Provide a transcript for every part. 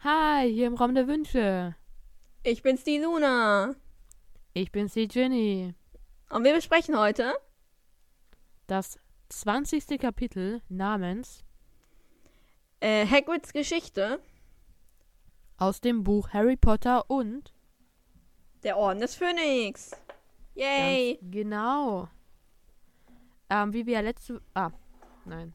Hi, hier im Raum der Wünsche. Ich bin's die Luna. Ich bin's die Ginny. Und wir besprechen heute Das 20. Kapitel namens äh, Hagrids Geschichte, aus dem Buch Harry Potter und der Orden des Phönix. Yay! Ganz genau. Ähm, wie wir ja letzte. Ah, nein.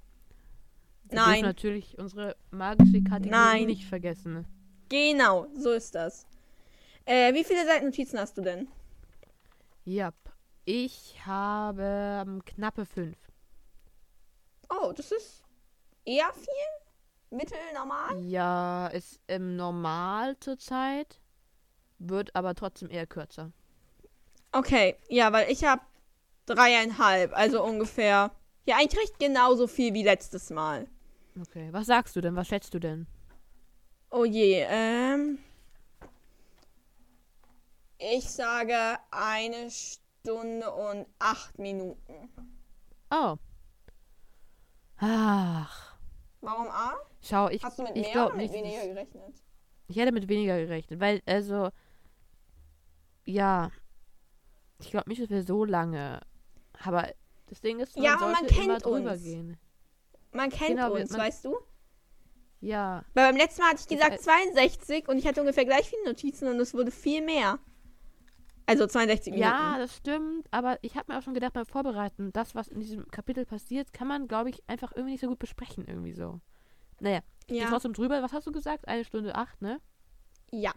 Wir Nein. natürlich unsere magische Kategorie Nein. nicht vergessen. Genau, so ist das. Äh, wie viele Seitennotizen hast du denn? Ja. Ich habe ähm, knappe fünf. Oh, das ist eher viel? Mittel, normal? Ja, ist im Normal zurzeit. Wird aber trotzdem eher kürzer. Okay, ja, weil ich habe dreieinhalb, also ungefähr. Ja, eigentlich recht genauso viel wie letztes Mal. Okay. Was sagst du denn? Was schätzt du denn? Oh je, ähm. Ich sage eine Stunde und acht Minuten. Oh. Ach. Warum A? Schau, ich, Hast du mit mehr glaube oder mit nicht. weniger gerechnet? Ich hätte mit weniger gerechnet, weil, also, ja, ich glaube nicht, dass wir so lange, aber das Ding ist, man Ja, aber man sollte immer kennt drüber uns. gehen. Man kennt Genau, uns, man- weißt du? Ja, Weil beim letzten Mal hatte ich Das gesagt heißt- 62 und ich hatte ungefähr gleich viele Notizen und es wurde viel mehr. Also 62 Minuten. ja, das stimmt, aber ich habe mir auch schon gedacht beim Vorbereiten, das, was in diesem Kapitel passiert, kann man, glaube ich, einfach irgendwie nicht so gut besprechen, irgendwie so. Naja, ich ja. bin trotzdem drüber. Was hast du gesagt? Eine Stunde acht, ne? ja.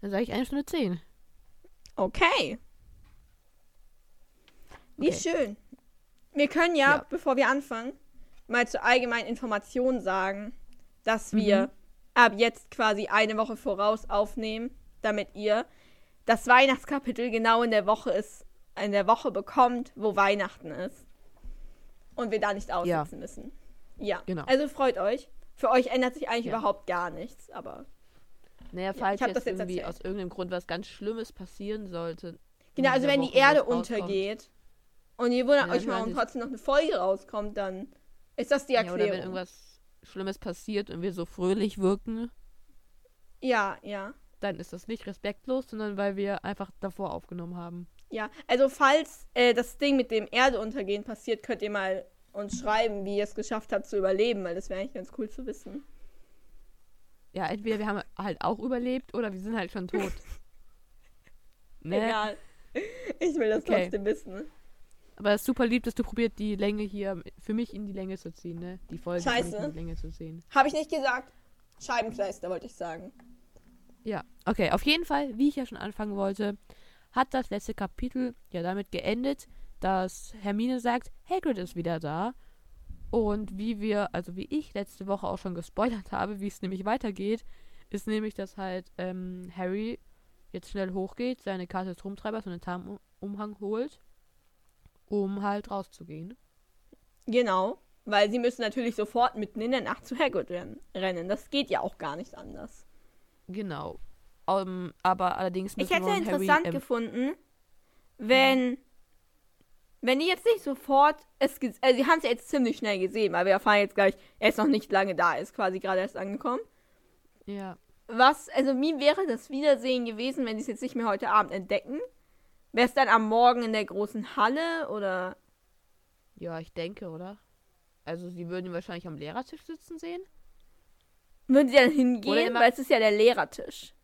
Dann sage ich eine Stunde zehn. Okay. Wie Okay. schön. Wir können ja, Ja. bevor wir anfangen, mal zur allgemeinen Information sagen, dass Mhm. wir ab jetzt quasi eine Woche voraus aufnehmen, damit ihr das Weihnachtskapitel genau in der Woche ist, in der Woche bekommt, wo Weihnachten ist. Und wir da nicht aussitzen müssen. Ja. Genau. Also freut euch. Für euch ändert sich eigentlich Ja. überhaupt gar nichts, aber. Naja, ich falls hab jetzt, jetzt irgendwie erzählt. aus irgendeinem Grund was ganz Schlimmes passieren sollte. Genau, also wenn die Erde untergeht und ihr wundert Ja, euch mal und trotzdem noch eine Folge rauskommt, dann ist das die Ja, oder wenn Erklärung. irgendwas Schlimmes passiert und wir so fröhlich wirken, Ja, ja, dann ist das nicht respektlos, sondern weil wir einfach davor aufgenommen haben. ja. Also falls äh, das Ding mit dem Erdeuntergehen passiert, könnt ihr mal uns schreiben, wie ihr es geschafft habt zu überleben, weil das wäre eigentlich ganz cool zu wissen. Ja, entweder wir haben halt auch überlebt oder wir sind halt schon tot. ne? Egal. Ich will das Okay. trotzdem wissen. Aber es ist super lieb, dass du probiert, die Länge hier für mich in die Länge zu ziehen, ne? Die Folge Scheiße. in die Länge zu ziehen. Habe ich nicht gesagt. Scheibenkleister wollte ich sagen. Ja, okay. Auf jeden Fall, wie ich ja schon anfangen wollte, hat das letzte Kapitel ja damit geendet, dass Hermine sagt, Hagrid ist wieder da. Und wie wir, also wie ich letzte Woche auch schon gespoilert habe, wie es nämlich weitergeht, ist nämlich, dass halt ähm, Harry jetzt schnell hochgeht, seine Karte des Rumtreibers und den Tarnumhang holt, um halt rauszugehen. Genau. Weil sie müssen natürlich sofort mitten in der Nacht zu Hagrid ren- rennen. Das geht ja auch gar nicht anders. Genau. Ähm, aber allerdings müssen Ich hätte Harry, interessant ähm, gefunden, wenn, wenn die jetzt nicht sofort es also sie haben es ja jetzt ziemlich schnell gesehen, weil wir erfahren jetzt gleich, er ist noch nicht lange da, ist quasi gerade erst angekommen. Ja, Was, also wie wäre das Wiedersehen gewesen, wenn sie es jetzt nicht mehr heute Abend entdecken? Wäre es dann am Morgen in der großen Halle oder ja, ich denke, oder? Also sie würden ihn wahrscheinlich am Lehrertisch sitzen sehen. würden sie dann hingehen? Weil es ist ja der Lehrertisch.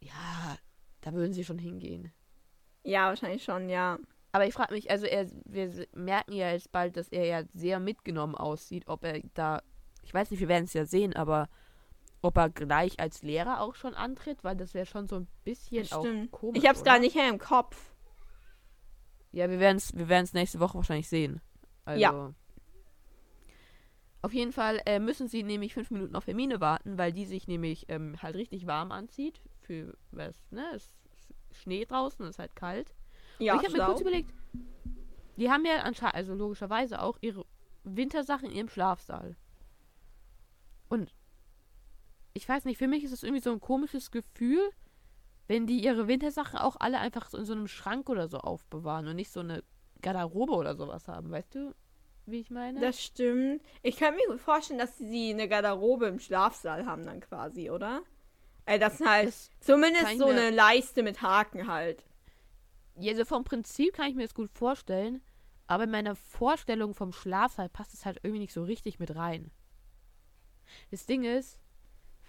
Ja, da würden sie schon hingehen. Ja, wahrscheinlich schon, ja. Aber ich frage mich, also er, wir merken ja jetzt bald, dass er ja sehr mitgenommen aussieht, ob er da, ich weiß nicht, wir werden es ja sehen, aber ob er gleich als Lehrer auch schon antritt, weil das wäre schon so ein bisschen auch Stimmt. komisch. Ich hab's oder? gar nicht mehr im Kopf. Ja, wir werden es wir werden's nächste Woche wahrscheinlich sehen. Also, Ja. Auf jeden Fall äh, müssen sie nämlich fünf Minuten auf Hermine warten, weil die sich nämlich ähm, halt richtig warm anzieht. Für was, ne? Es ist Schnee draußen, es ist halt kalt. Ja, Und ich habe mir kurz überlegt, die haben ja anscheinend, also logischerweise auch ihre Wintersachen in ihrem Schlafsaal. Und ich weiß nicht, für mich ist es irgendwie so ein komisches Gefühl, wenn die ihre Wintersachen auch alle einfach so in so einem Schrank oder so aufbewahren und nicht so eine Garderobe oder sowas haben, weißt du, wie ich meine? Das stimmt. Ich kann mir gut vorstellen, dass sie eine Garderobe im Schlafsaal haben dann quasi, oder? Äh, das ist halt Das zumindest so eine Leiste mit Haken halt. Ja, also vom Prinzip kann ich mir das gut vorstellen, aber in meiner Vorstellung vom Schlafsaal passt es halt irgendwie nicht so richtig mit rein. Das Ding ist,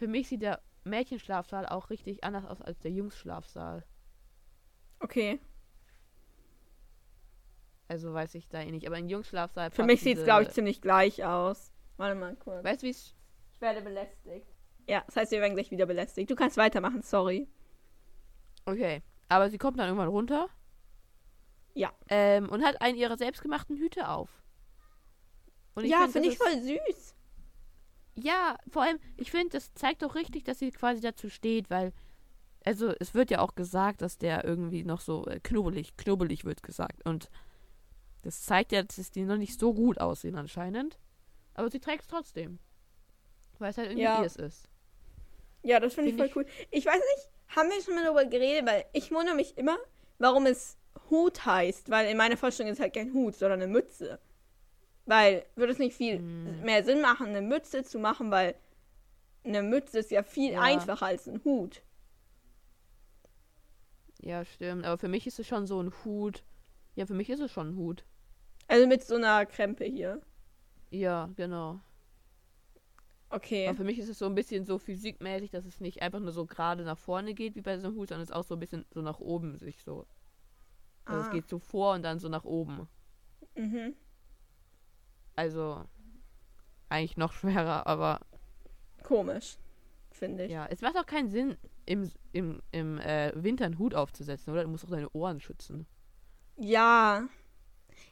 für mich sieht der Mädchenschlafsaal auch richtig anders aus als der Jungsschlafsaal. Okay. Also weiß ich da eh nicht. Aber ein Jungsschlafsaal Für mich sieht es, glaube ich, ziemlich gleich aus. Warte mal kurz. Weißt du, wie es. Ich werde belästigt. Ja, das heißt, wir werden gleich wieder belästigt. Du kannst weitermachen, sorry. Okay. Aber sie kommt dann irgendwann runter. Ja. Ähm, und hat einen ihrer selbstgemachten Hüte auf. Und ja, find, finde ich voll süß. Ja, vor allem, ich finde, das zeigt doch richtig, dass sie quasi dazu steht, weil, also es wird ja auch gesagt, dass der irgendwie noch so äh, knubbelig, knubbelig wird gesagt. Und das zeigt ja, dass die noch nicht so gut aussehen anscheinend. Aber sie trägt es trotzdem. Weil es halt irgendwie Ja. ihrs ist. Ja, das finde ich Find voll cool. Ich weiß nicht, haben wir schon mal darüber geredet, weil ich wundere mich immer, warum es Hut heißt, weil in meiner Vorstellung ist es halt kein Hut, sondern eine Mütze. Weil würde es nicht viel Hm. mehr Sinn machen, eine Mütze zu machen, weil eine Mütze ist ja viel Ja. einfacher als ein Hut. Ja, stimmt. Aber für mich ist es schon so ein Hut. Ja, für mich ist es schon ein Hut. Also mit so einer Krempe hier. Ja, genau. Okay. Aber für mich ist es so ein bisschen so physikmäßig, dass es nicht einfach nur so gerade nach vorne geht wie bei so einem Hut, sondern es auch so ein bisschen so nach oben sich so. Also Ah. es geht so vor und dann so nach oben. Mhm. Also eigentlich noch schwerer, aber Komisch, finde ich. ja, es macht auch keinen Sinn, im, im, im äh, Winter einen Hut aufzusetzen, oder? Du musst auch deine Ohren schützen. Ja.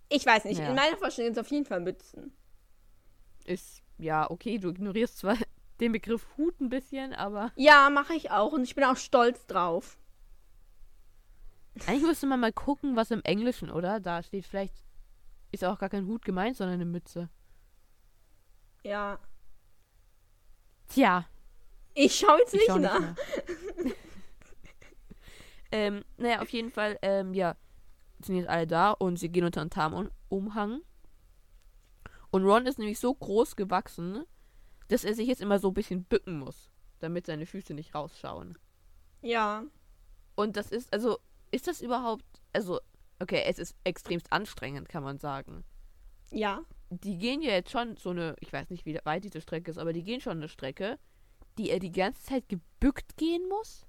Ich weiß nicht. Ja. In meiner Vorstellung sind es auf jeden Fall Mützen. Ist, ja, okay, du ignorierst zwar den Begriff Hut ein bisschen, aber Ja, mache ich auch und ich bin auch stolz drauf. eigentlich müsste man mal gucken, was im Englischen, oder? Da steht vielleicht, ist auch gar kein Hut gemeint, sondern eine Mütze. Ja. Tja, Ich schaue jetzt ich nicht schau nach. nach. ähm, naja, auf jeden Fall, ähm, ja, sind jetzt alle da und sie gehen unter einen Tarnumhang. Und Ron ist nämlich so groß gewachsen, dass er sich jetzt immer so ein bisschen bücken muss, damit seine Füße nicht rausschauen. Ja. Und das ist, also, ist das überhaupt, also, okay, es ist extremst anstrengend, kann man sagen. Ja. Die gehen ja jetzt schon so eine, ich weiß nicht, wie weit diese Strecke ist, aber die gehen schon eine Strecke, die er die ganze Zeit gebückt gehen muss.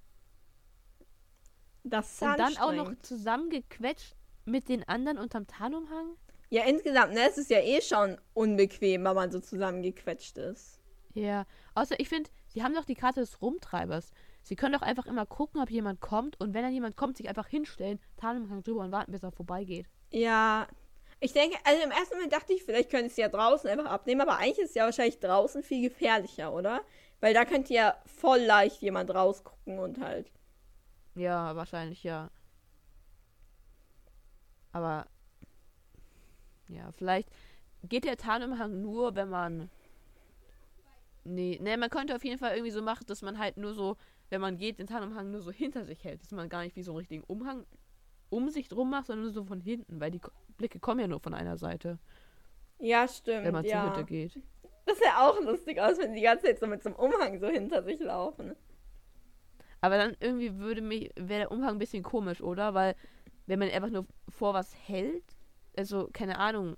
Das ist Und dann auch noch zusammengequetscht mit den anderen unterm Tarnumhang? Ja, insgesamt, ne? Es ist ja eh schon unbequem, wenn man so zusammengequetscht ist. Ja. Außer, ich finde, sie haben doch die Karte des Rumtreibers. Sie können doch einfach immer gucken, ob jemand kommt und wenn dann jemand kommt, sich einfach hinstellen, Tarnumhang drüber und warten, bis er vorbeigeht. Ja. Ich denke, also im ersten Moment dachte ich, vielleicht könnte ich es ja draußen einfach abnehmen, aber eigentlich ist es ja wahrscheinlich draußen viel gefährlicher, oder? Weil da könnte ja voll leicht jemand rausgucken und halt. Ja, wahrscheinlich ja. Aber ja, vielleicht geht der Tarnumhang nur, wenn man Nee, nee, man könnte auf jeden Fall irgendwie so machen, dass man halt nur so, wenn man geht, den Tarnumhang nur so hinter sich hält, dass man gar nicht wie so einen richtigen Umhang um sich drum macht, sondern nur so von hinten, weil die Blicke kommen ja nur von einer Seite, Ja, stimmt. wenn man zur ja. Hütte geht. Das sähe auch lustig aus, wenn die die ganze Zeit so mit so einem Umhang so hinter sich laufen. Aber dann irgendwie würde mich, wäre der Umhang ein bisschen komisch, oder? Weil, wenn man einfach nur vor was hält, also, keine Ahnung,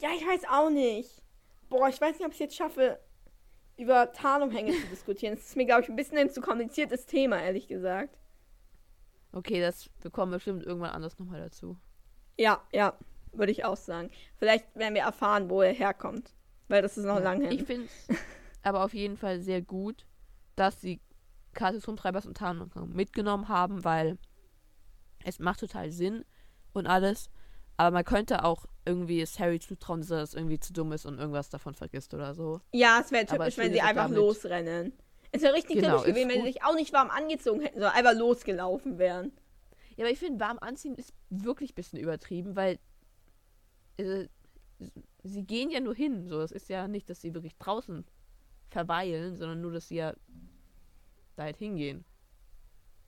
Ja, ich weiß auch nicht. Boah, ich weiß nicht, ob ich es jetzt schaffe, über Tarnumhänge zu diskutieren. Das ist mir, glaube ich, ein bisschen ein zu kompliziertes Thema, ehrlich gesagt. Okay, das bekommen wir bestimmt irgendwann anders nochmal dazu. Ja, ja, würde ich auch sagen. Vielleicht werden wir erfahren, wo er herkommt. Weil das ist noch Ja, lange Ich hin. finde es aber auf jeden Fall sehr gut, dass sie Karte des Rumtreibers und Tarnumhang mitgenommen haben, weil es macht total Sinn und alles. Aber man könnte auch irgendwie es Harry zutrauen, dass er das irgendwie zu dumm ist und irgendwas davon vergisst oder so. Ja, es wäre typisch, wenn sie einfach damit. losrennen. Es wäre richtig Genau, typisch gewesen, wenn sie sich auch nicht warm angezogen hätten, sondern einfach losgelaufen wären. Ja, aber ich finde, warm anziehen ist wirklich ein bisschen übertrieben, weil äh, sie gehen ja nur hin. So, es ist ja nicht, dass sie wirklich draußen verweilen, sondern nur, dass sie ja da halt hingehen.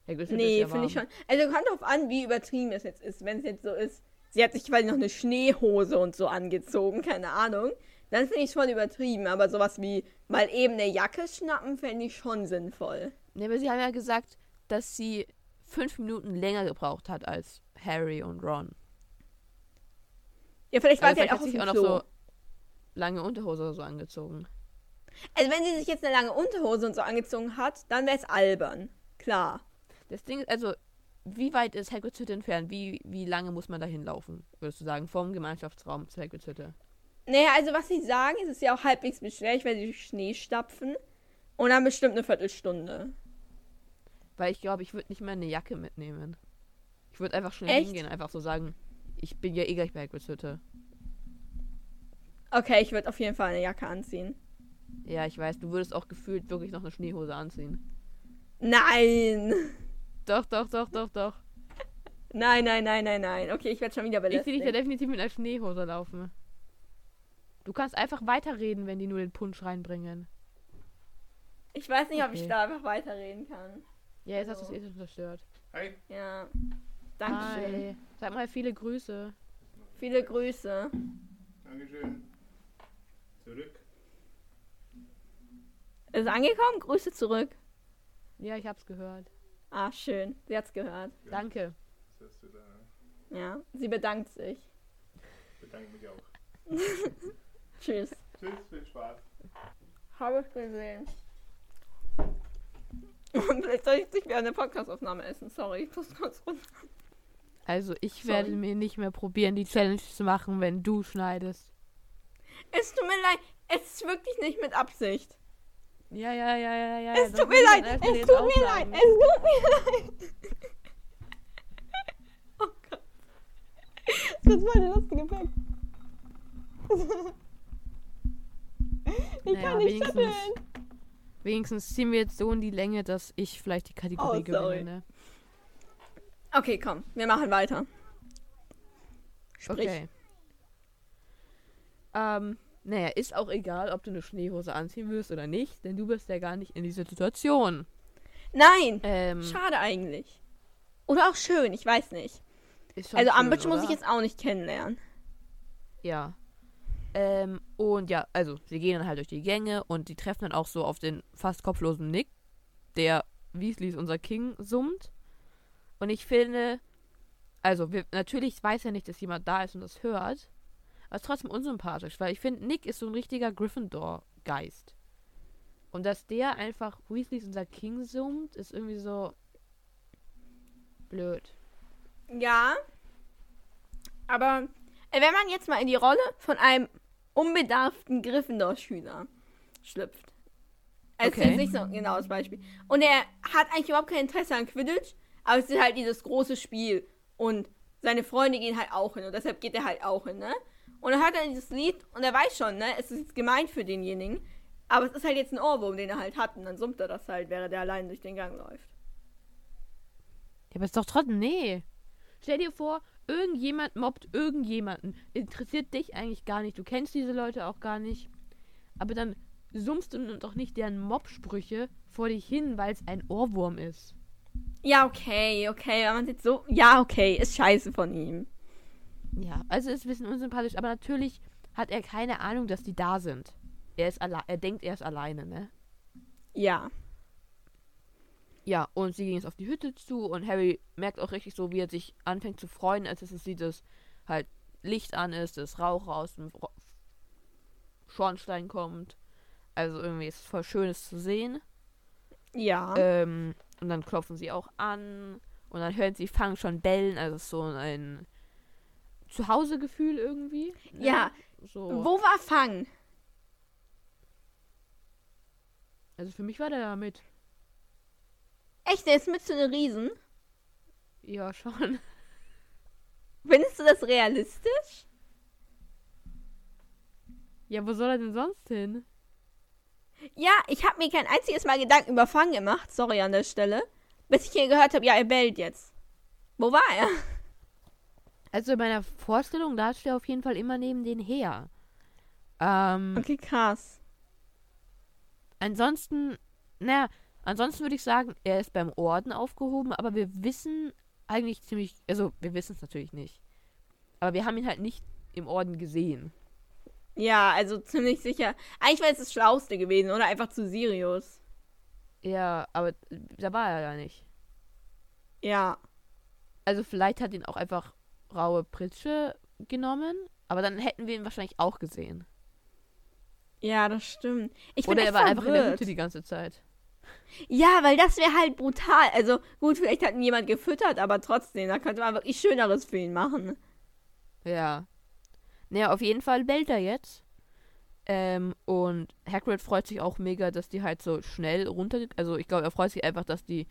Hütte Nee, ja finde ich schon. Also kommt drauf an, wie übertrieben es jetzt ist. Wenn es jetzt so ist, sie hat sich quasi noch eine Schneehose und so angezogen, keine Ahnung. Dann finde ich voll übertrieben. Aber sowas wie mal eben eine Jacke schnappen, fände ich schon sinnvoll. Nee, aber sie haben ja gesagt, dass sie fünf Minuten länger gebraucht hat als Harry und Ron. Ja, vielleicht war Also sie vielleicht halt hat auch sie dem sich auch noch so lange Unterhose oder so angezogen. Also wenn sie sich jetzt eine lange Unterhose und so angezogen hat, dann wäre es albern. Klar. Das Ding ist, also, wie weit ist Hagrid's Hütte entfernt? Wie, wie lange muss man da hinlaufen, würdest du sagen, vom Gemeinschaftsraum zu Hagrid's Hütte? Naja, also was sie sagen, ist es ja auch halbwegs beschwerlich, weil sie durch Schnee stapfen. Und dann bestimmt eine Viertelstunde. Weil ich glaube, ich würde nicht mehr eine Jacke mitnehmen. Ich würde einfach schnell Echt? hingehen, einfach so sagen, ich bin ja eh gleich bei Hagrid's Hütte. Okay, ich würde auf jeden Fall eine Jacke anziehen. Ja, ich weiß, du würdest auch gefühlt wirklich noch eine Schneehose anziehen. Nein! Doch, doch, doch, doch, doch. Nein, nein, nein, nein, nein. Okay, ich werde schon wieder Ich sehe dich belästigt. da definitiv mit einer Schneehose laufen. Du kannst einfach weiterreden, wenn die nur den Punsch reinbringen. Ich weiß nicht, ob ich Okay. da einfach weiterreden kann. Ja, jetzt hast du es eh schon zerstört. Hi. Ja. Dankeschön. Hi. Sag mal viele Grüße. Viele Grüße. Dankeschön. Zurück. Ist es angekommen? Grüße zurück. Ja, ich hab's gehört. Ah, schön. Sie hat's gehört. Danke. Das hast du da. Ja. Sie bedankt sich. Bedanke mich auch. Tschüss. Tschüss, viel Spaß. Habe ich gesehen. Und vielleicht soll ich nicht während der Podcastaufnahme essen. Sorry, ich muss kurz runter. Also, ich Sorry. werde mir nicht mehr probieren, die Challenge zu machen, wenn du schneidest. Es tut mir leid. Es ist wirklich nicht mit Absicht. Ja, ja, ja, ja, ja. Es tut mir leid. Es tut mir leid. Es tut mir leid. Oh Gott. Das voll der lustige Pack. Ich Naja, kann nicht schütteln. Wenigstens ziehen wir jetzt so in die Länge, dass ich vielleicht die Kategorie Oh, gewinne. Ne? Okay, komm. Wir machen weiter. Sprich. Okay. Ähm, naja, ist auch egal, ob du eine Schneehose anziehen willst oder nicht, denn du bist ja gar nicht in dieser Situation. Nein. Ähm, Schade eigentlich. Oder auch schön, ich weiß nicht. Also schön, Ambridge muss ich jetzt auch nicht kennenlernen. Ja. Ähm, und ja, also, sie gehen dann halt durch die Gänge und die treffen dann auch so auf den fast kopflosen Nick, der Weasleys unser King summt. Und ich finde, also, wir, natürlich weiß er nicht, dass jemand da ist und das hört, aber ist trotzdem unsympathisch, weil ich finde, Nick ist so ein richtiger Gryffindor-Geist. Und dass der einfach Weasleys unser King summt, ist irgendwie so blöd. Ja. Aber äh, wenn man jetzt mal in die Rolle von einem unbedarften Gryffindor-Schüler schlüpft. Ist Okay. jetzt nicht so genau das Beispiel. Und er hat eigentlich überhaupt kein Interesse an Quidditch, aber es ist halt dieses große Spiel. Und seine Freunde gehen halt auch hin und deshalb geht er halt auch hin, ne? Und dann hört er dieses Lied und er weiß schon, ne? Es ist jetzt gemein für denjenigen. Aber es ist halt jetzt ein Ohrwurm, den er halt hat. Und dann summt er das halt, während er allein durch den Gang läuft. Ja, aber ist doch trotzdem, nee. Stell dir vor, irgendjemand mobbt irgendjemanden. Interessiert dich eigentlich gar nicht. Du kennst diese Leute auch gar nicht. Aber dann summst du doch nicht deren Mobbsprüche vor dich hin, weil es ein Ohrwurm ist. Ja, okay, okay. Wenn man jetzt so. Ja, okay, ist scheiße von ihm. Ja, also ist ein bisschen unsympathisch, aber natürlich hat er keine Ahnung, dass die da sind. Er ist alle er denkt, er ist alleine, ne? Ja. Ja, und sie gehen jetzt auf die Hütte zu und Harry merkt auch richtig so, wie er sich anfängt zu freuen, als es sieht, dass halt Licht an ist, dass Rauch aus dem Schornstein kommt. Also irgendwie ist es voll schön, es zu sehen. Ja. Ähm, und dann klopfen sie auch an und dann hören sie Fang schon bellen, also so ein Zuhausegefühl irgendwie. ne? Ja. So. Wo war Fang? Also für mich war der da mit. Echt, der ist mit zu den Riesen? Ja, schon. Findest du das realistisch? Ja, wo soll er denn sonst hin? Ja, ich habe mir kein einziges Mal Gedanken über Fang gemacht. Sorry an der Stelle. Bis ich hier gehört habe, ja, er bellt jetzt. Wo war er? Also in meiner Vorstellung, da steht er auf jeden Fall immer neben den her. Ähm, Okay, krass. ansonsten, naja, Ansonsten würde ich sagen, er ist beim Orden aufgehoben, aber wir wissen eigentlich ziemlich, also wir wissen es natürlich nicht. Aber wir haben ihn halt nicht im Orden gesehen. Ja, also ziemlich sicher. Eigentlich wäre es das Schlauste gewesen, oder? Einfach zu Sirius. Ja, aber da war er ja nicht. Ja. Also vielleicht hat ihn auch einfach raue Pritsche genommen, aber dann hätten wir ihn wahrscheinlich auch gesehen. Ja, das stimmt. Ich Oder er war einfach in der verwirrt. Hütte die ganze Zeit. Ja, weil das wäre halt brutal. Also gut, vielleicht hat ihn jemand gefüttert, aber trotzdem, da könnte man wirklich Schöneres für ihn machen. Ja. Naja, auf jeden Fall bellt er jetzt. Ähm, und Hagrid freut sich auch mega, dass die halt so schnell runter... Also ich glaube, er freut sich einfach, dass die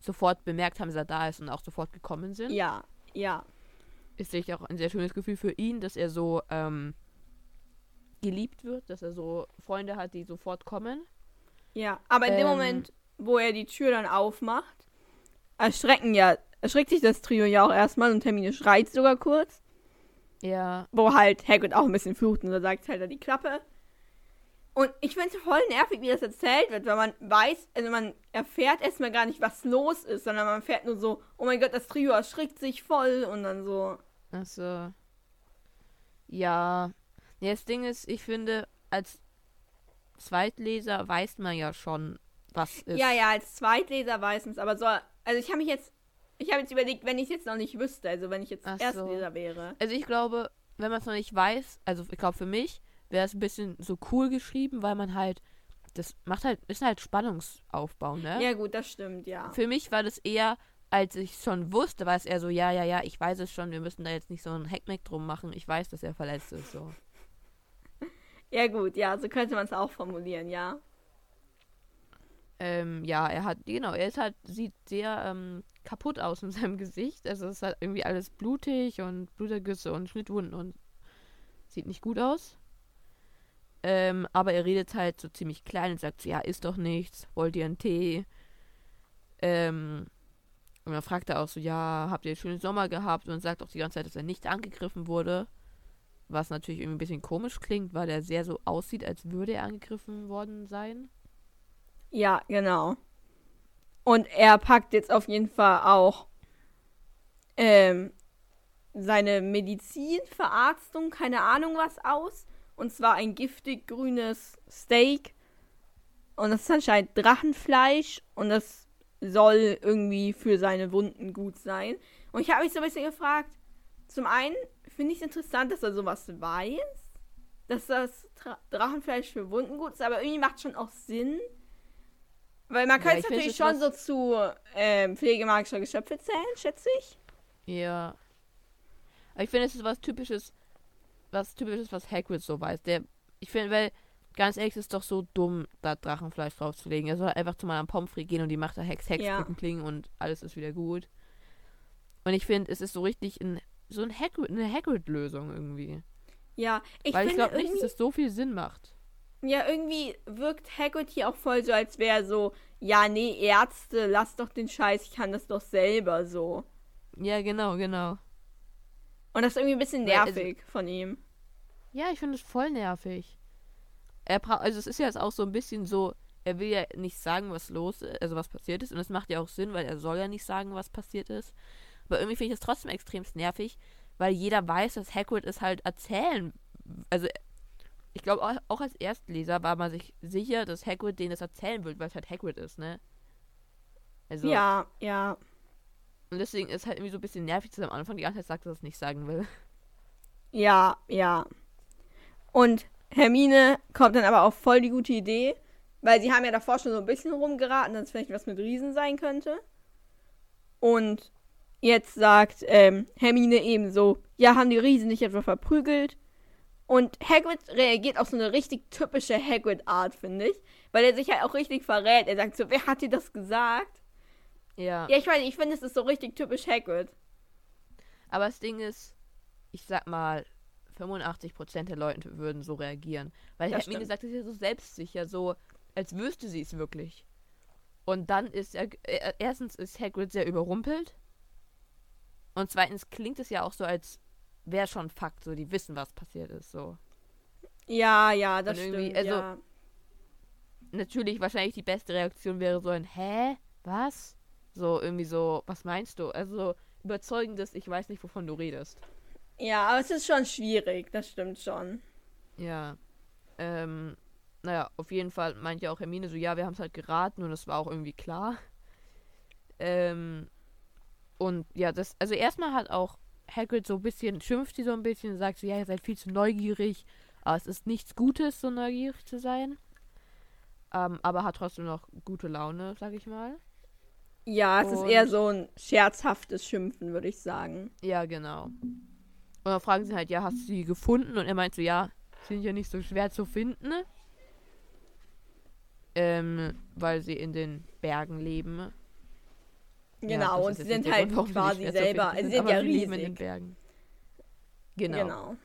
sofort bemerkt haben, dass er da ist und auch sofort gekommen sind. Ja, ja. Ist sicher auch ein sehr schönes Gefühl für ihn, dass er so ähm, geliebt wird, dass er so Freunde hat, die sofort kommen. Ja, aber in dem Ähm. Moment, wo er die Tür dann aufmacht, erschrecken ja, erschreckt sich das Trio ja auch erstmal und Hermine schreit sogar kurz, Ja, wo halt Hagrid auch ein bisschen flucht und da sagt halt er die Klappe. Und ich finde es voll nervig, wie das erzählt wird, weil man weiß, also man erfährt erstmal gar nicht, was los ist, sondern man erfährt nur so, oh mein Gott, das Trio erschrickt sich voll und dann so. Also. Ja. ja. Das Ding ist, ich finde, als Zweitleser weiß man ja schon, was ist. Ja, ja, als Zweitleser weiß man es, aber so, also ich habe mich jetzt, ich habe jetzt überlegt, wenn ich es jetzt noch nicht wüsste, also wenn ich jetzt Ach so. Erstleser wäre. Also ich glaube, wenn man es noch nicht weiß, also ich glaube für mich wäre es ein bisschen so cool geschrieben, weil man halt, das macht halt, ist halt Spannungsaufbau, ne? Ja, gut, das stimmt, ja. Für mich war das eher, als ich schon wusste, war es eher so, ja, ja, ja, ich weiß es schon, wir müssen da jetzt nicht so ein Heckmeck drum machen, ich weiß, dass er verletzt ist, so. Ja, gut, ja, so könnte man es auch formulieren, ja. Ähm, ja, er hat, genau, er ist halt, sieht sehr ähm, kaputt aus in seinem Gesicht. Also es ist halt irgendwie alles blutig und Blutergüsse und Schnittwunden und sieht nicht gut aus. Ähm, aber er redet halt so ziemlich klein und sagt ja, ist doch nichts, wollt ihr einen Tee? Ähm, und dann fragt er auch so, ja, habt ihr einen schönen Sommer gehabt? Und sagt auch die ganze Zeit, dass er nicht angegriffen wurde. Was natürlich irgendwie ein bisschen komisch klingt, weil er sehr so aussieht, als würde er angegriffen worden sein. Ja, genau. Und er packt jetzt auf jeden Fall auch ähm, seine Medizinverarztung, keine Ahnung was aus. Und zwar ein giftig grünes Steak. Und das ist anscheinend Drachenfleisch. Und das soll irgendwie für seine Wunden gut sein. Und ich habe mich so ein bisschen gefragt, zum einen finde ich es interessant, dass er sowas weiß. Dass das Tra Drachenfleisch für Wunden gut ist. Aber irgendwie macht schon auch Sinn. Weil man Ja, könnte ich es natürlich es schon so zu ähm, Pflege magischer Geschöpfe zählen, schätze ich. Ja. Aber ich finde, es ist was typisches, was typisches, was Hagrid so weiß. Der, ich finde, weil, ganz ehrlich, es ist doch so dumm, da Drachenfleisch draufzulegen. Er soll einfach zu meinem Pommes frites gehen und die macht da Hex, Hex, Ja. klingen und alles ist wieder gut. Und ich finde, es ist so richtig ein, so ein Hagrid, eine Hagrid-Lösung irgendwie. Ja, ich weil ich glaube nicht, dass es so viel Sinn macht. ja, irgendwie wirkt Hagrid hier auch voll so, als wäre so, ja, nee, Ärzte, lass doch den Scheiß, ich kann das doch selber so. Ja, genau, genau. Und das ist irgendwie ein bisschen also- nervig von ihm. Ja, ich finde es voll nervig. Er also es ist ja jetzt auch so ein bisschen so, er will ja nicht sagen, was los ist, also was passiert ist. Und das macht ja auch Sinn, weil er soll ja nicht sagen, was passiert ist. Aber irgendwie finde ich es trotzdem extrem nervig, weil jeder weiß, dass Hagrid es halt erzählen. Also ich glaube, auch, als Erstleser war man sich sicher, dass Hagrid denen das erzählen will, weil es halt Hagrid ist, ne? Also, Ja, ja. und deswegen ist halt irgendwie so ein bisschen nervig, dass er am Anfang die ganze Zeit sagt, dass er es nicht sagen will. Ja, ja. Und Hermine kommt dann aber auf voll die gute Idee, weil sie haben ja davor schon so ein bisschen rumgeraten, dass es vielleicht was mit Riesen sein könnte. Und jetzt sagt ähm, Hermine eben so, ja, haben die Riesen nicht etwa verprügelt? Und Hagrid reagiert auf so eine richtig typische Hagrid-Art, finde ich. Weil er sich halt auch richtig verrät. Er sagt so, wer hat dir das gesagt? Ja. Ja, ich weiß, ich finde, es ist so richtig typisch Hagrid. Aber das Ding ist, ich sag mal, 85% der Leute würden so reagieren. Weil Das Hermine stimmt. sagt es ja so selbstsicher, so als wüsste sie es wirklich. Und dann ist er, äh, erstens ist Hagrid sehr überrumpelt. Und zweitens klingt es ja auch so, als wäre schon Fakt, so die wissen, was passiert ist, so. Ja, ja, das stimmt. also- ja. natürlich wahrscheinlich die beste Reaktion wäre so ein Hä? Was? So irgendwie so, was meinst du? Also überzeugendes, ich weiß nicht, wovon du redest. Ja, aber es ist schon schwierig, das stimmt schon. Ja. Ähm, naja, auf jeden Fall meint ja auch Hermine so, ja, wir haben es halt geraten und es war auch irgendwie klar. Ähm, und ja, das, also erstmal hat auch Hagrid so ein bisschen, schimpft sie so ein bisschen, sagt so, ja, ihr seid viel zu neugierig, aber es ist nichts Gutes, so neugierig zu sein. Ähm, aber hat trotzdem noch gute Laune, sag ich mal. Ja, es Und- ist eher so ein scherzhaftes Schimpfen, würde ich sagen. Ja, genau. Und dann fragen sie halt, ja, hast du sie gefunden? Und er meint so, ja, sind ja nicht so schwer zu finden. Ähm, weil sie in den Bergen leben. Ja, Genau, das und ist sie sind halt Grund, quasi selber, finden sie sind ja leben in den riesig. Bergen. Genau. Genau.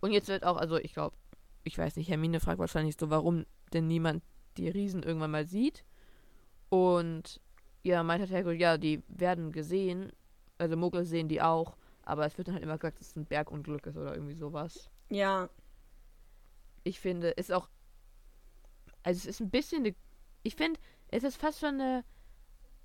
Und jetzt wird auch, also ich glaube, ich weiß nicht, Hermine fragt wahrscheinlich so, warum denn niemand die Riesen irgendwann mal sieht. Und ja, meint halt Hagrid, ja, die werden gesehen. Also Muggel sehen die auch. Aber es wird dann halt immer gesagt, dass es ein Bergunglück ist oder irgendwie sowas. Ja. Ich finde, ist auch. Also es ist ein bisschen eine. Ich finde, es ist fast schon eine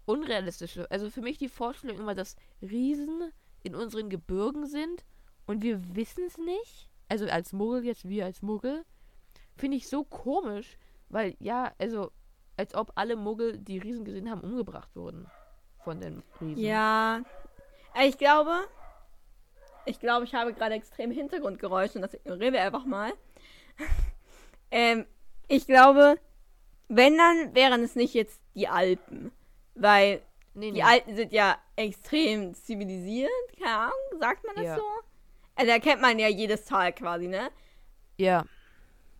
unrealistische. Also für mich die Vorstellung immer, dass Riesen in unseren Gebirgen sind und wir wissen es nicht. Also als Muggel jetzt, wir als Muggel. Finde ich so komisch, weil ja, also als ob alle Muggel, die Riesen gesehen haben, umgebracht wurden. Von den Riesen. Ja. Äh, Ich glaube, ich glaube, ich habe gerade extrem Hintergrundgeräusche und das ignorieren wir einfach mal. ähm, ich glaube, wenn dann wären es nicht jetzt die Alpen. Weil Nee, die Alten sind ja extrem zivilisiert, keine Ahnung, sagt man das Ja. so? Also da kennt man ja jedes Tal quasi, ne? Ja.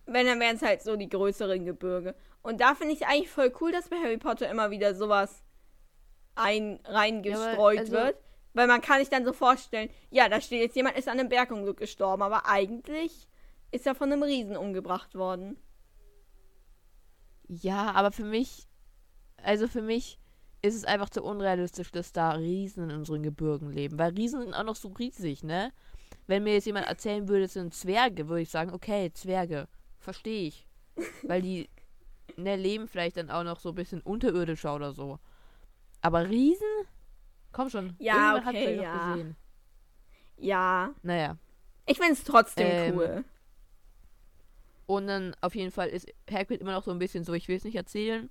Wenn, dann wären es halt so die größeren Gebirge. Und da finde ich eigentlich voll cool, dass bei Harry Potter immer wieder sowas ein, reingestreut also- wird. Weil man kann sich dann so vorstellen, ja, da steht jetzt jemand, ist an einem Bergunglück gestorben, aber eigentlich ist er von einem Riesen umgebracht worden. Ja, aber für mich, also für mich ist es einfach zu unrealistisch, dass da Riesen in unseren Gebirgen leben. Weil Riesen sind auch noch so riesig, ne? Wenn mir jetzt jemand erzählen würde, es sind Zwerge, würde ich sagen, okay, Zwerge. Verstehe ich. Weil die ne, leben vielleicht dann auch noch so ein bisschen unterirdischer oder so. Aber Riesen? Komm schon. Ja, irgendjemand hat's okay, noch ja. gesehen. Ja, Naja. ich finde es trotzdem Ähm, cool. Und dann auf jeden Fall ist Hagrid immer noch so ein bisschen so, ich will es nicht erzählen.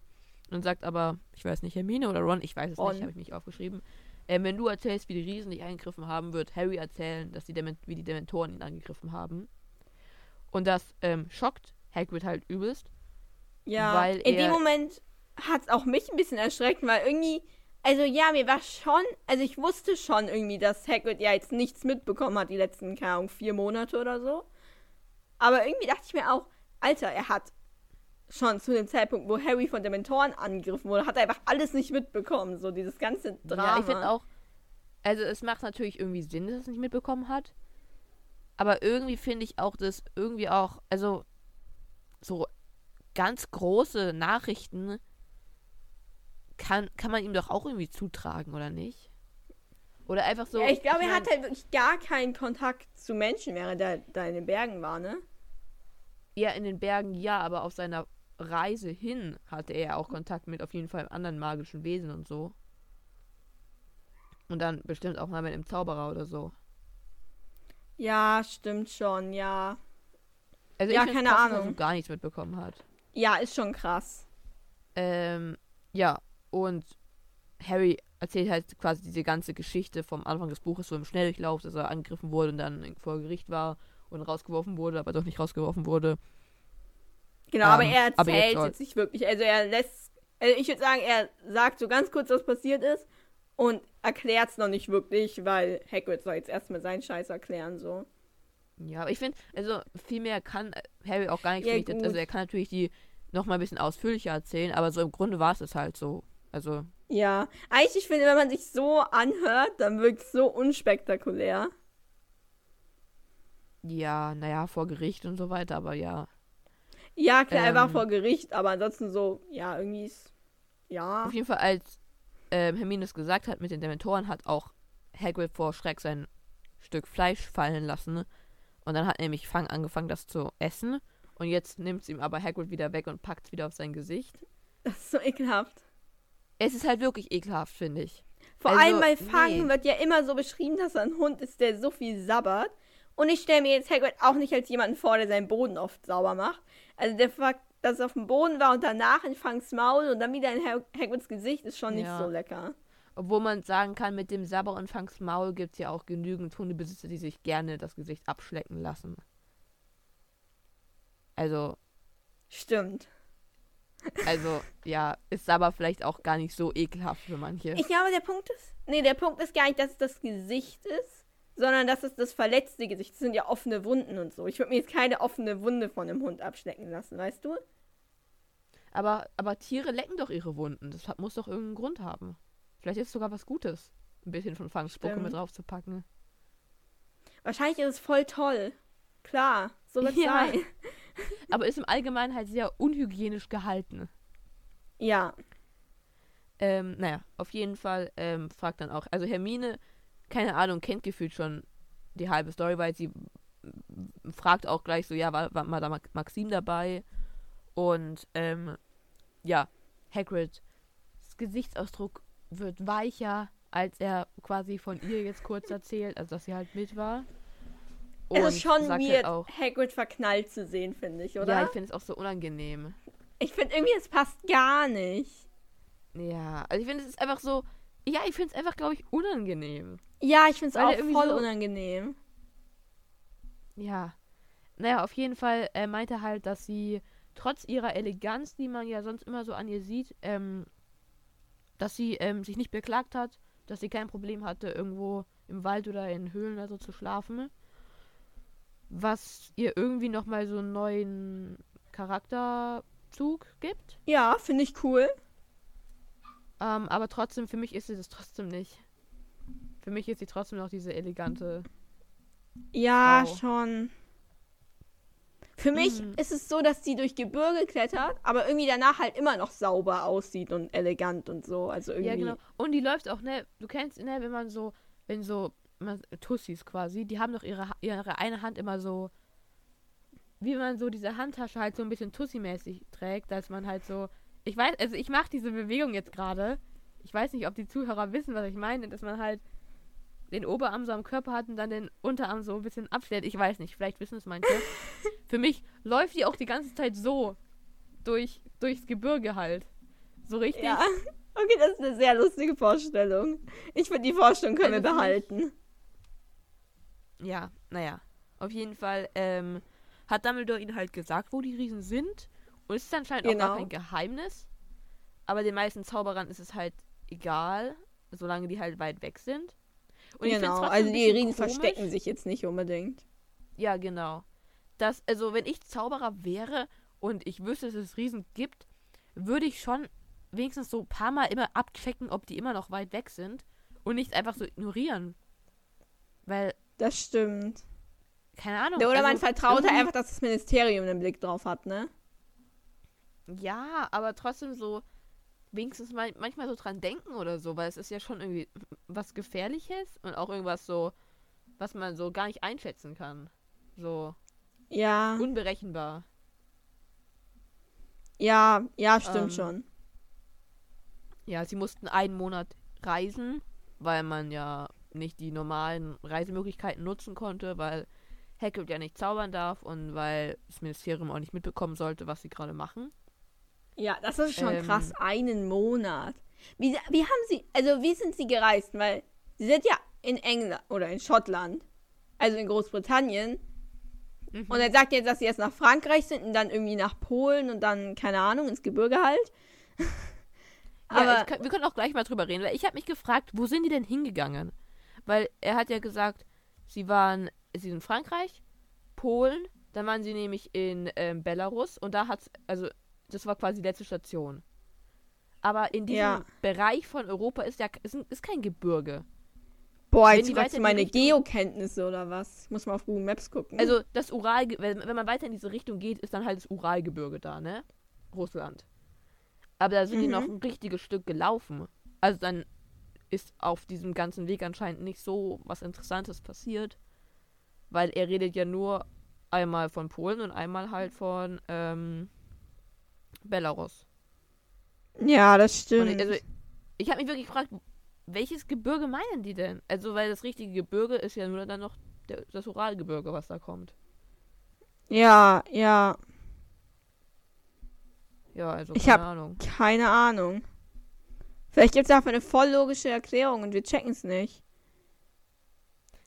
Und sagt aber, ich weiß nicht, Hermine oder Ron, ich weiß es Ron. nicht, habe ich nicht aufgeschrieben. Ähm, wenn du erzählst, wie die Riesen dich angegriffen haben, wird Harry erzählen, dass die Dement wie die Dementoren ihn angegriffen haben. Und das ähm, schockt Hagrid halt übelst. Ja, weil in dem Moment hat es auch mich ein bisschen erschreckt, weil irgendwie, also ja, mir war schon, also ich wusste schon irgendwie, dass Hagrid ja jetzt nichts mitbekommen hat die letzten, keine Ahnung, vier Monate oder so. Aber irgendwie dachte ich mir auch, Alter, er hat schon zu dem Zeitpunkt, wo Harry von Dementoren angegriffen wurde, hat er einfach alles nicht mitbekommen, so dieses ganze Drama. Ja, ich finde auch, also es macht natürlich irgendwie Sinn, dass er es nicht mitbekommen hat. Aber irgendwie finde ich auch, dass irgendwie auch, also so ganz große Nachrichten kann, kann man ihm doch auch irgendwie zutragen, oder nicht? Oder einfach so. ja, ich glaube, er hat halt wirklich gar keinen Kontakt zu Menschen, während er da in den Bergen war, ne? Ja, in den Bergen ja, aber auf seiner Reise hin hatte er auch Kontakt mit auf jeden Fall anderen magischen Wesen und so. Und dann bestimmt auch mal mit einem Zauberer oder so. Ja, stimmt schon, ja. Also Ja, ich keine krass, dass er Ahnung. so gar nichts mitbekommen hat. Ja, ist schon krass. Ähm, ja, und Harry erzählt halt quasi diese ganze Geschichte vom Anfang des Buches so im Schnelldurchlauf, dass er angegriffen wurde und dann vor Gericht war und rausgeworfen wurde, aber doch nicht rausgeworfen wurde. Genau, Ähm, aber er aber jetzt erzählt jetzt nicht wirklich. Also er lässt, also ich würde sagen, er sagt so ganz kurz, was passiert ist und erklärt es noch nicht wirklich, weil Hagrid soll jetzt erstmal seinen Scheiß erklären, so. Ja, aber ich finde, also viel mehr kann Harry auch gar nicht. Ja, also er kann natürlich die noch mal ein bisschen ausführlicher erzählen, aber so im Grunde war es es halt so. Also, Ja, eigentlich, ich finde, wenn man sich so anhört, dann wirkt es so unspektakulär. ja, naja, vor Gericht und so weiter, aber ja. Ja, klar, er war Ähm. vor Gericht, aber ansonsten so, ja, irgendwie ist, ja. Auf jeden Fall, als ähm, Hermine es gesagt hat mit den Dementoren, hat auch Hagrid vor Schreck sein Stück Fleisch fallen lassen. Und dann hat nämlich Fang angefangen, das zu essen. Und jetzt nimmt es ihm aber Hagrid wieder weg und packt es wieder auf sein Gesicht. Das ist so ekelhaft. Es ist halt wirklich ekelhaft, finde ich. Vor Also, allem bei Fang nee. wird ja immer so beschrieben, dass er ein Hund ist, der so viel sabbert. Und ich stelle mir jetzt Hagrid auch nicht als jemanden vor, der seinen Boden oft sauber macht. Also der Fakt, dass es auf dem Boden war und danach in Fangs Maul und dann wieder in Hag Hagrids Gesicht, ist schon nicht Ja. so lecker. Obwohl man sagen kann, mit dem Sabber und Fangs Maul gibt es ja auch genügend Hundebesitzer, die sich gerne das Gesicht abschlecken lassen. Also, Stimmt. Also, ja, ist aber vielleicht auch gar nicht so ekelhaft für manche. Ich glaube, der Punkt ist. Nee, der Punkt ist gar nicht, dass es das Gesicht ist, sondern dass es das verletzte Gesicht. Das sind ja offene Wunden und so. Ich würde mir jetzt keine offene Wunde von einem Hund abschlecken lassen, weißt du? Aber, aber Tiere lecken doch ihre Wunden. Das muss doch irgendeinen Grund haben. Vielleicht ist es sogar was Gutes, ein bisschen von Fangs Spucke Stimmt. mit draufzupacken. Wahrscheinlich ist es voll toll. Klar, so wird es Ja. sein. Aber ist im Allgemeinen halt sehr unhygienisch gehalten. Ja. Ähm, naja, auf jeden Fall ähm, fragt dann auch, also Hermine, keine Ahnung, kennt gefühlt schon die halbe Story, weil sie fragt auch gleich so, ja, war, war mal da Ma- Maxim dabei? Und ähm, ja, Hagrid, das Gesichtsausdruck wird weicher, als er quasi von ihr jetzt kurz erzählt, also dass sie halt mit war. Es ist schon weird, Halt auch, Hagrid verknallt zu sehen, finde ich, oder? ja, ich finde es auch so unangenehm. ich finde irgendwie, es passt gar nicht. Ja, also ich finde, es ist einfach so, ja, ich finde es einfach, glaube ich, unangenehm. Ja, ich finde es auch voll so- unangenehm. Ja. Naja, auf jeden Fall äh, meinte er halt, dass sie trotz ihrer Eleganz, die man ja sonst immer so an ihr sieht, ähm, dass sie ähm, sich nicht beklagt hat, dass sie kein Problem hatte, irgendwo im Wald oder in Höhlen oder so zu schlafen. Was ihr irgendwie nochmal so einen neuen Charakterzug gibt. Ja, finde ich cool. Ähm, aber trotzdem, für mich ist sie das trotzdem nicht. Für mich ist sie trotzdem noch diese elegante. Ja, Frau. schon. Für mich Mhm. ist es so, dass sie durch Gebirge klettert, aber irgendwie danach halt immer noch sauber aussieht und elegant und so. Also irgendwie. Ja, genau. Und die läuft auch, ne? Du kennst, ne, wenn man so, wenn so, Tussis quasi, die haben doch ihre, ihre eine Hand immer so, wie man so diese Handtasche halt so ein bisschen Tussi-mäßig trägt, dass man halt so, ich weiß, also ich mache diese Bewegung jetzt gerade. Ich weiß nicht, ob die Zuhörer wissen, was ich meine, dass man halt den Oberarm so am Körper hat und dann den Unterarm so ein bisschen abstellt. Ich weiß nicht, vielleicht wissen es manche. Für mich läuft die auch die ganze Zeit so durch, durchs Gebirge halt. So richtig. Ja. Okay, das ist eine sehr lustige Vorstellung. Ich finde, die Vorstellung können Also wir behalten. Ja, naja. Auf jeden Fall ähm, hat Dumbledore ihnen halt gesagt, wo die Riesen sind. Und es ist anscheinend auch gar Genau. kein Geheimnis. Aber den meisten Zauberern ist es halt egal, solange die halt weit weg sind. Und genau, also ein die Riesen komisch. verstecken sich jetzt nicht unbedingt. Ja, genau. Das, also wenn ich Zauberer wäre und ich wüsste, dass es Riesen gibt, würde ich schon wenigstens so ein paar Mal immer abchecken, ob die immer noch weit weg sind und nicht einfach so ignorieren. Weil, Das stimmt. keine Ahnung. Oder man also vertraut halt einfach, dass das Ministerium einen Blick drauf hat, ne? Ja, aber trotzdem so wenigstens mal manchmal so dran denken oder so, weil es ist ja schon irgendwie was Gefährliches und auch irgendwas so, was man so gar nicht einschätzen kann. So Ja, unberechenbar. ja, ja, stimmt Ähm, schon. Ja, sie mussten einen Monat reisen, weil man ja nicht die normalen Reisemöglichkeiten nutzen konnte, weil Hagrid ja nicht zaubern darf und weil das Ministerium auch nicht mitbekommen sollte, was sie gerade machen. Ja, das ist schon ähm, krass. Einen Monat. Wie, wie haben sie, also wie sind sie gereist? Weil sie sind ja in England oder in Schottland, also in Großbritannien. Mhm. Und er sagt jetzt, dass sie jetzt nach Frankreich sind und dann irgendwie nach Polen und dann, keine Ahnung, ins Gebirge halt. Ja, Aber ich kann, wir können auch gleich mal drüber reden, weil ich habe mich gefragt, wo sind die denn hingegangen? Weil er hat ja gesagt, sie waren, sie sind in Frankreich, Polen, dann waren sie nämlich in ähm, Belarus und da hat's, also das war quasi die letzte Station. Aber in diesem Ja. Bereich von Europa ist ja ist, ist kein Gebirge. boah, jetzt die fragst du in meine die Richtung- Geokenntnisse oder was? Ich muss mal auf Google Maps gucken. Also das Ural, wenn, wenn man weiter in diese Richtung geht, ist dann halt das Uralgebirge da, ne? Russland. Aber da sind die Mhm. noch ein richtiges Stück gelaufen. Also dann ist auf diesem ganzen Weg anscheinend nicht so was Interessantes passiert. Weil er redet ja nur Einmal von Polen und einmal halt von ähm, Belarus. Ja, das stimmt. ich, also, ich habe mich wirklich gefragt, welches Gebirge meinen die denn? Also, weil das richtige Gebirge ist ja nur dann noch der, das Uralgebirge, was da kommt. ja, ja, Ja, also Ich keine Ahnung. keine Ahnung. Vielleicht gibt es dafür eine voll logische Erklärung und wir checken es nicht.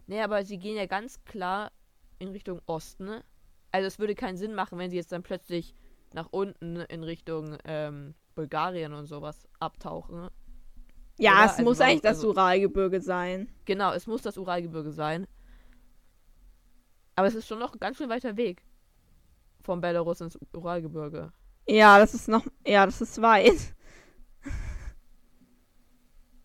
Nee, aber sie gehen ja ganz klar in Richtung Osten. ne? Also es würde keinen Sinn machen, wenn sie jetzt dann plötzlich nach unten in Richtung ähm, Bulgarien und sowas abtauchen. ne? Ja, Oder? es Also muss eigentlich das also- Uralgebirge sein. Genau, es muss das Uralgebirge sein. Aber es ist schon noch ein ganz schön weiter Weg. Von Belarus ins Uralgebirge. Ja, das ist noch. Ja, das ist weit.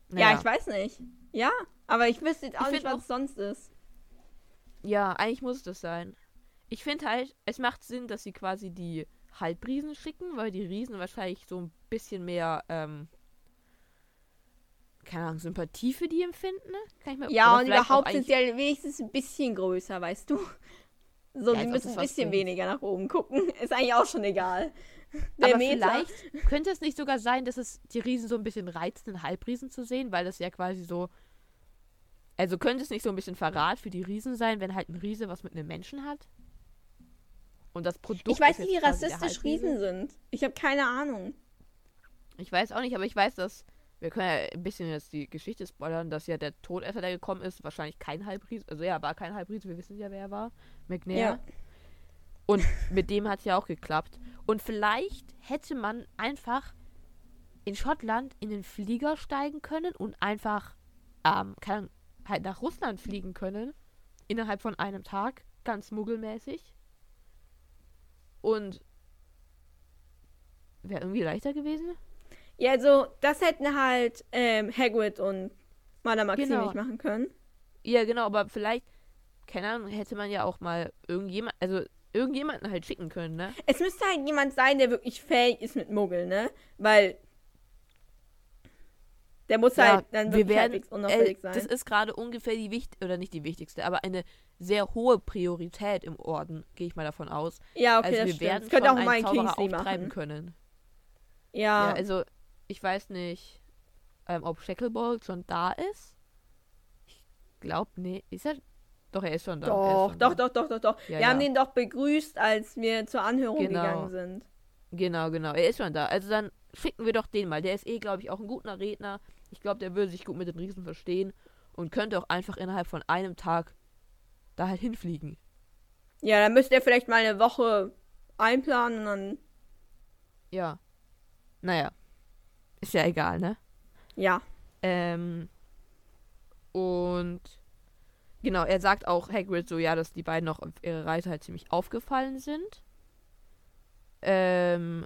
Ja, Naja. ich weiß nicht. Ja, aber ich wüsste jetzt auch Ich nicht, was es sonst ist. Ja, eigentlich muss es das sein. Ich finde halt, es macht Sinn, dass sie quasi die Halbriesen schicken, weil die Riesen wahrscheinlich so ein bisschen mehr, ähm, keine Ahnung, Sympathie für die empfinden. Ne? Kann ich mir Ja, und auch überhaupt sind sie ja wenigstens ein bisschen größer, weißt du? So, Ja, ob müssen ein bisschen weniger nach oben gucken. Ist eigentlich auch schon egal. Der Aber Meter. vielleicht könnte es nicht sogar sein, dass es die Riesen so ein bisschen reizt, den Halbriesen zu sehen, weil das ja quasi so. Also könnte es nicht so ein bisschen Verrat für die Riesen sein, wenn halt ein Riese was mit einem Menschen hat? Und das Produkt. Ich weiß nicht, wie rassistisch? Riesen sind. Ich habe keine Ahnung. Ich weiß auch nicht, aber ich weiß, dass. Wir können ja ein bisschen jetzt die Geschichte spoilern, dass ja der Todesser, der gekommen ist, wahrscheinlich kein Halbriese. Also ja, war kein Halbriese, wir wissen ja, wer er war. McNair. Ja. Und mit dem hat es ja auch geklappt. Und vielleicht hätte man einfach in Schottland in den Flieger steigen können und einfach ähm, Ahnung, halt nach Russland fliegen können. Innerhalb von einem Tag. Ganz muggelmäßig. Und wäre irgendwie leichter gewesen. Ja, also, das hätten halt ähm, Hagrid und Madame Maxim Genau. nicht machen können. Ja, genau, aber vielleicht, keine Ahnung, hätte man ja auch mal irgendjemand, also irgendjemanden halt schicken können, ne? Es müsste halt jemand sein, der wirklich fähig ist mit Muggel, ne? Weil der muss Ja, halt dann wir wirklich werden, halbwegs unauffällig äh, sein. das ist gerade ungefähr die wichtigste, oder nicht die wichtigste, aber eine sehr hohe Priorität im Orden, gehe ich mal davon aus. ja, okay, also das wir stimmt. werden Das könnte auch mal einen ein auftreiben machen. können. Ja, Ja, also ich weiß nicht, ähm, ob Shacklebolt schon da ist. Ich glaube, nee, ist er? Doch, er ist schon da. er doch, schon doch, da. doch, doch, doch, doch. Ja, wir haben ja. den doch begrüßt, als wir zur Anhörung Genau. gegangen sind. Genau, genau. Er ist schon da. Also dann schicken wir doch den mal. Der ist eh, glaube ich, auch ein guter Redner. Ich glaube, der würde sich gut mit den Riesen verstehen und könnte auch einfach innerhalb von einem Tag da halt hinfliegen. Ja, dann müsst ihr vielleicht mal eine Woche einplanen und dann, Ja. Naja. Ist ja egal, ne? ja. Ähm. Und. Genau, er sagt auch Hagrid so, ja, dass die beiden noch auf ihrer Reise halt ziemlich aufgefallen sind. Ähm.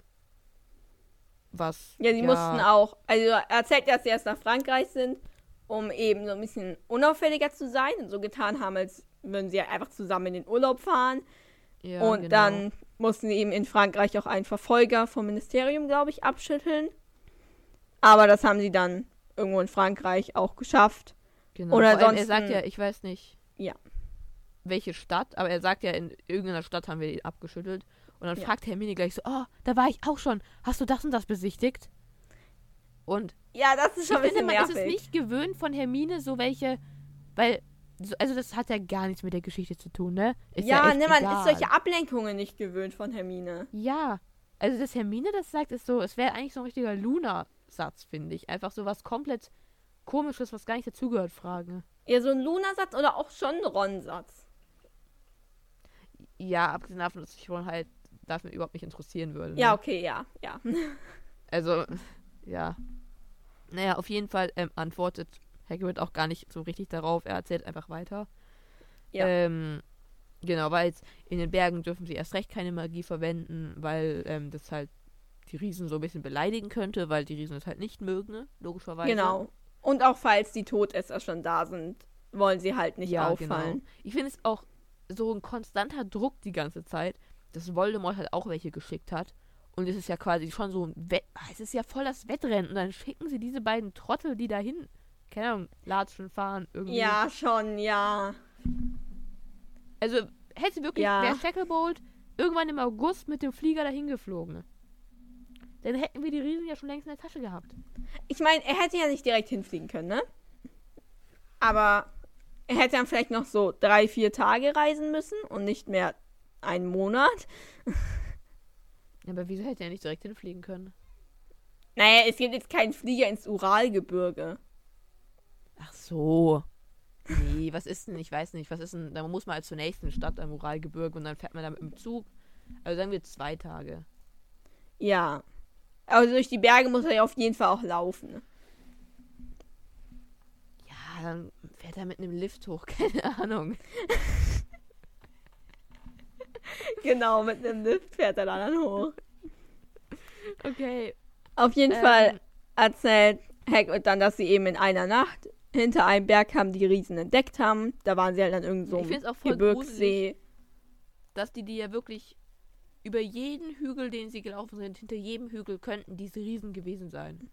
Was. Ja, sie mussten auch, also er erzählt, dass sie erst nach Frankreich sind, um eben so ein bisschen unauffälliger zu sein und so getan haben, als würden sie einfach zusammen in den Urlaub fahren. Ja, und genau. dann mussten sie eben in Frankreich auch einen Verfolger vom Ministerium, glaube ich, abschütteln. Aber das haben sie dann irgendwo in Frankreich auch geschafft. Genau. Oder allem, er sagt ja, ich weiß nicht, Ja. welche Stadt, aber er sagt ja, in irgendeiner Stadt haben wir ihn abgeschüttelt. Und dann Ja. fragt Hermine gleich so, oh, da war ich auch schon. Hast du das und das besichtigt? Und Ja, das ist ich schon ein finde, man ist es nervig. nicht gewöhnt von Hermine, so welche, weil, so, also das hat ja gar nichts mit der Geschichte zu tun, ne? Ist ja, echt ne, man egal. ist solche Ablenkungen nicht gewöhnt von Hermine. Ja, also dass Hermine das sagt, ist so, es wäre eigentlich so ein richtiger Luna-Satz, finde ich. Einfach so was komplett komisches, was gar nicht dazugehört, Frage. Ja, so ein Luna-Satz oder auch schon ein Ron-Satz. Ja, abgesehen davon, dass ich wohl halt dafür überhaupt nicht interessieren würde. Ja, ne? okay, ja, ja. Also, ja. Naja, auf jeden Fall ähm, antwortet Hagrid auch gar nicht so richtig darauf. Er erzählt einfach weiter. Ja. Ähm, genau, weil jetzt in den Bergen dürfen sie erst recht keine Magie verwenden, weil ähm, das halt die Riesen so ein bisschen beleidigen könnte, weil die Riesen es halt nicht mögen, ne? logischerweise. Genau. Und auch falls die Todesser schon da sind, wollen sie halt nicht ja, auffallen. Genau. Ich finde es auch so ein konstanter Druck die ganze Zeit, dass Voldemort halt auch welche geschickt hat. Und es ist ja quasi schon so ein Wett ah, es ist ja voll das Wettrennen. Und dann schicken sie diese beiden Trottel, die dahin, keine Ahnung, latschen, fahren, irgendwie. Ja, schon, ja. Also hätte wirklich, Ja. wäre Shacklebolt irgendwann im August mit dem Flieger dahin geflogen. Dann hätten wir die Riesen ja schon längst in der Tasche gehabt. Ich meine, er hätte ja nicht direkt hinfliegen können, ne? Aber er hätte dann vielleicht noch so drei, vier Tage reisen müssen und nicht mehr einen Monat. Aber wieso hätte er nicht direkt hinfliegen können? Naja, es gibt jetzt keinen Flieger ins Uralgebirge. Ach so. Nee, was ist denn? Ich weiß nicht. Was ist denn? Da muss man halt zur nächsten Stadt am Uralgebirge und dann fährt man da mit dem Zug. Also sagen wir zwei Tage. Ja. Also durch die Berge muss er ja auf jeden Fall auch laufen. Ja, dann fährt er mit einem Lift hoch. Keine Ahnung. Genau, mit einem Lift fährt er da dann hoch. Okay. Auf jeden Ähm, Fall erzählt Hagrid dann, dass sie eben in einer Nacht hinter einem Berg haben, die Riesen entdeckt haben. Da waren sie halt an irgendeinem so voll Gebirgssee. dass die die ja wirklich über jeden Hügel, den sie gelaufen sind, hinter jedem Hügel könnten diese Riesen gewesen sein.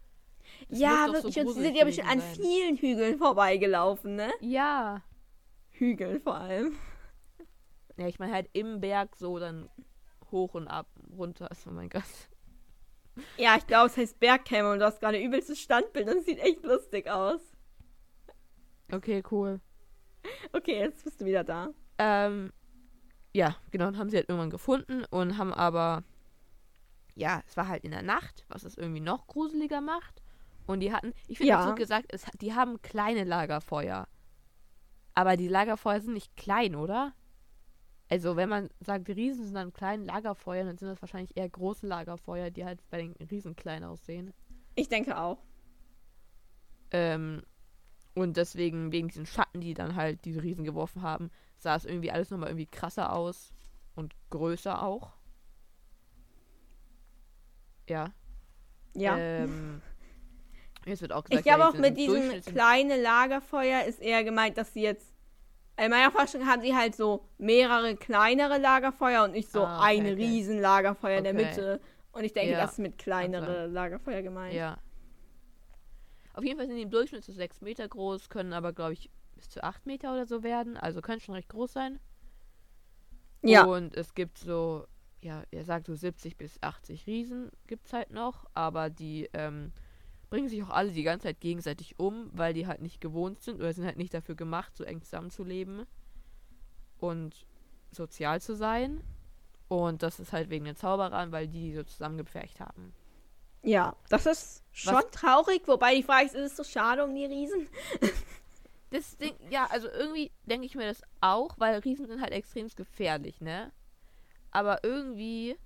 Das Ja, doch so wirklich. und sie sind ja bestimmt an vielen Hügeln vorbeigelaufen, ne? Ja. Hügeln vor allem. Ja, ich meine halt im Berg so dann hoch und ab, runter. Oh mein Gott. Ja, ich glaube, es heißt Bergkämmer und du hast gerade übelstes Standbild. Das sieht echt lustig aus. Okay, cool. Okay, jetzt bist du wieder da. Ähm, ja, genau, haben sie halt irgendwann gefunden und haben aber, ja, es war halt in der Nacht, was es irgendwie noch gruseliger macht. Und die hatten, ich finde, Ja. so gesagt, es, die haben kleine Lagerfeuer. Aber die Lagerfeuer sind nicht klein, oder? Also, wenn man sagt, die Riesen sind dann kleine Lagerfeuer, dann sind das wahrscheinlich eher große Lagerfeuer, die halt bei den Riesen klein aussehen. Ich denke auch. Ähm, und deswegen, wegen diesen Schatten, die dann halt diese Riesen geworfen haben, sah es irgendwie alles nochmal irgendwie krasser aus und größer auch. Ja. Ja. Ähm, jetzt wird auch gesagt, ich glaube ja, auch mit diesem kleinen Lagerfeuer ist eher gemeint, dass sie jetzt. In meiner Forschung haben sie halt so mehrere kleinere Lagerfeuer und nicht so Ah, okay, ein okay. riesen Lagerfeuer in der Okay. Mitte. Und ich denke, Ja, das ist mit kleinere Lagerfeuer gemeint. Ja. Auf jeden Fall sind die im Durchschnitt so 6 Meter groß, können aber, glaube ich, bis zu 8 Meter oder so werden. Also können schon recht groß sein. Ja. Und es gibt so, ja, er sagt so 70 bis 80 Riesen gibt es halt noch, aber die ähm, bringen sich auch alle die ganze Zeit gegenseitig um, weil die halt nicht gewohnt sind oder sind halt nicht dafür gemacht, so eng zusammenzuleben und sozial zu sein. Und das ist halt wegen den Zauberern, weil die die so zusammengepfercht haben. Ja, das ist schon Was- traurig, wobei die Frage ist, ist es so schade um die Riesen? Das Ding, ja, also irgendwie denke ich mir das auch, weil Riesen sind halt extrem gefährlich, ne? Aber irgendwie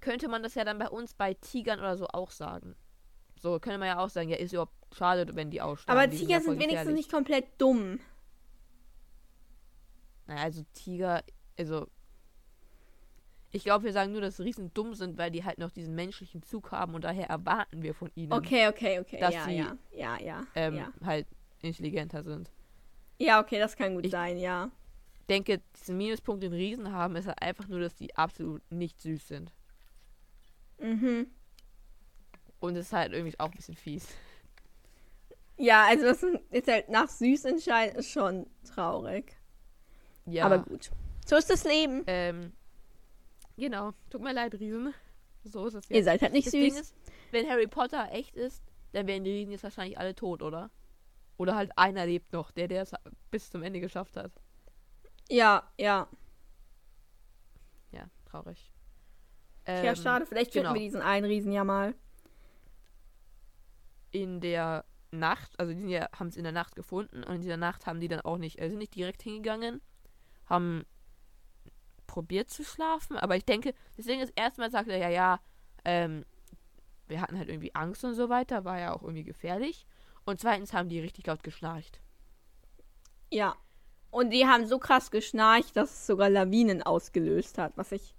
könnte man das ja dann bei uns bei Tigern oder so auch sagen. So könnte man ja auch sagen, ja, ist überhaupt schade, wenn die aussterben. Aber die Tiger sind voll wenigstens nicht komplett dumm. Naja, also Tiger, also. Ich glaube, wir sagen nur, dass Riesen dumm sind, weil die halt noch diesen menschlichen Zug haben und daher erwarten wir von ihnen, Okay, okay, okay. Dass ja, sie, ja, ja, ja, ähm, ja. halt intelligenter sind. Ja, okay, das kann gut Ich- sein, ja. denke, diesen Minuspunkt, den Riesen haben, ist halt einfach nur, dass die absolut nicht süß sind. Mhm. Und es ist halt irgendwie auch ein bisschen fies. Ja, also das ist halt nach süß entscheiden, ist schon traurig. Ja. Aber gut. So ist das Leben. Ähm, genau. Tut mir leid, Riesen. So ist es Ihr jetzt. seid halt nicht das süß. ist, wenn Harry Potter echt ist, dann wären die Riesen jetzt wahrscheinlich alle tot, oder? Oder halt einer lebt noch, der, der es bis zum Ende geschafft hat. Ja, ja. Ja, traurig. ja, Ähm, schade. Vielleicht finden genau. wir diesen einen Riesen ja mal. In der Nacht, also die ja, haben es in der Nacht gefunden und in dieser Nacht haben die dann auch nicht, äh, sind nicht direkt hingegangen, haben probiert zu schlafen, aber ich denke, deswegen ist erstmal sagt er, ja, ja, ähm, wir hatten halt irgendwie Angst und so weiter, war ja auch irgendwie gefährlich. Und zweitens haben die richtig laut geschnarcht. Ja. Und die haben so krass geschnarcht, dass es sogar Lawinen ausgelöst hat, was ich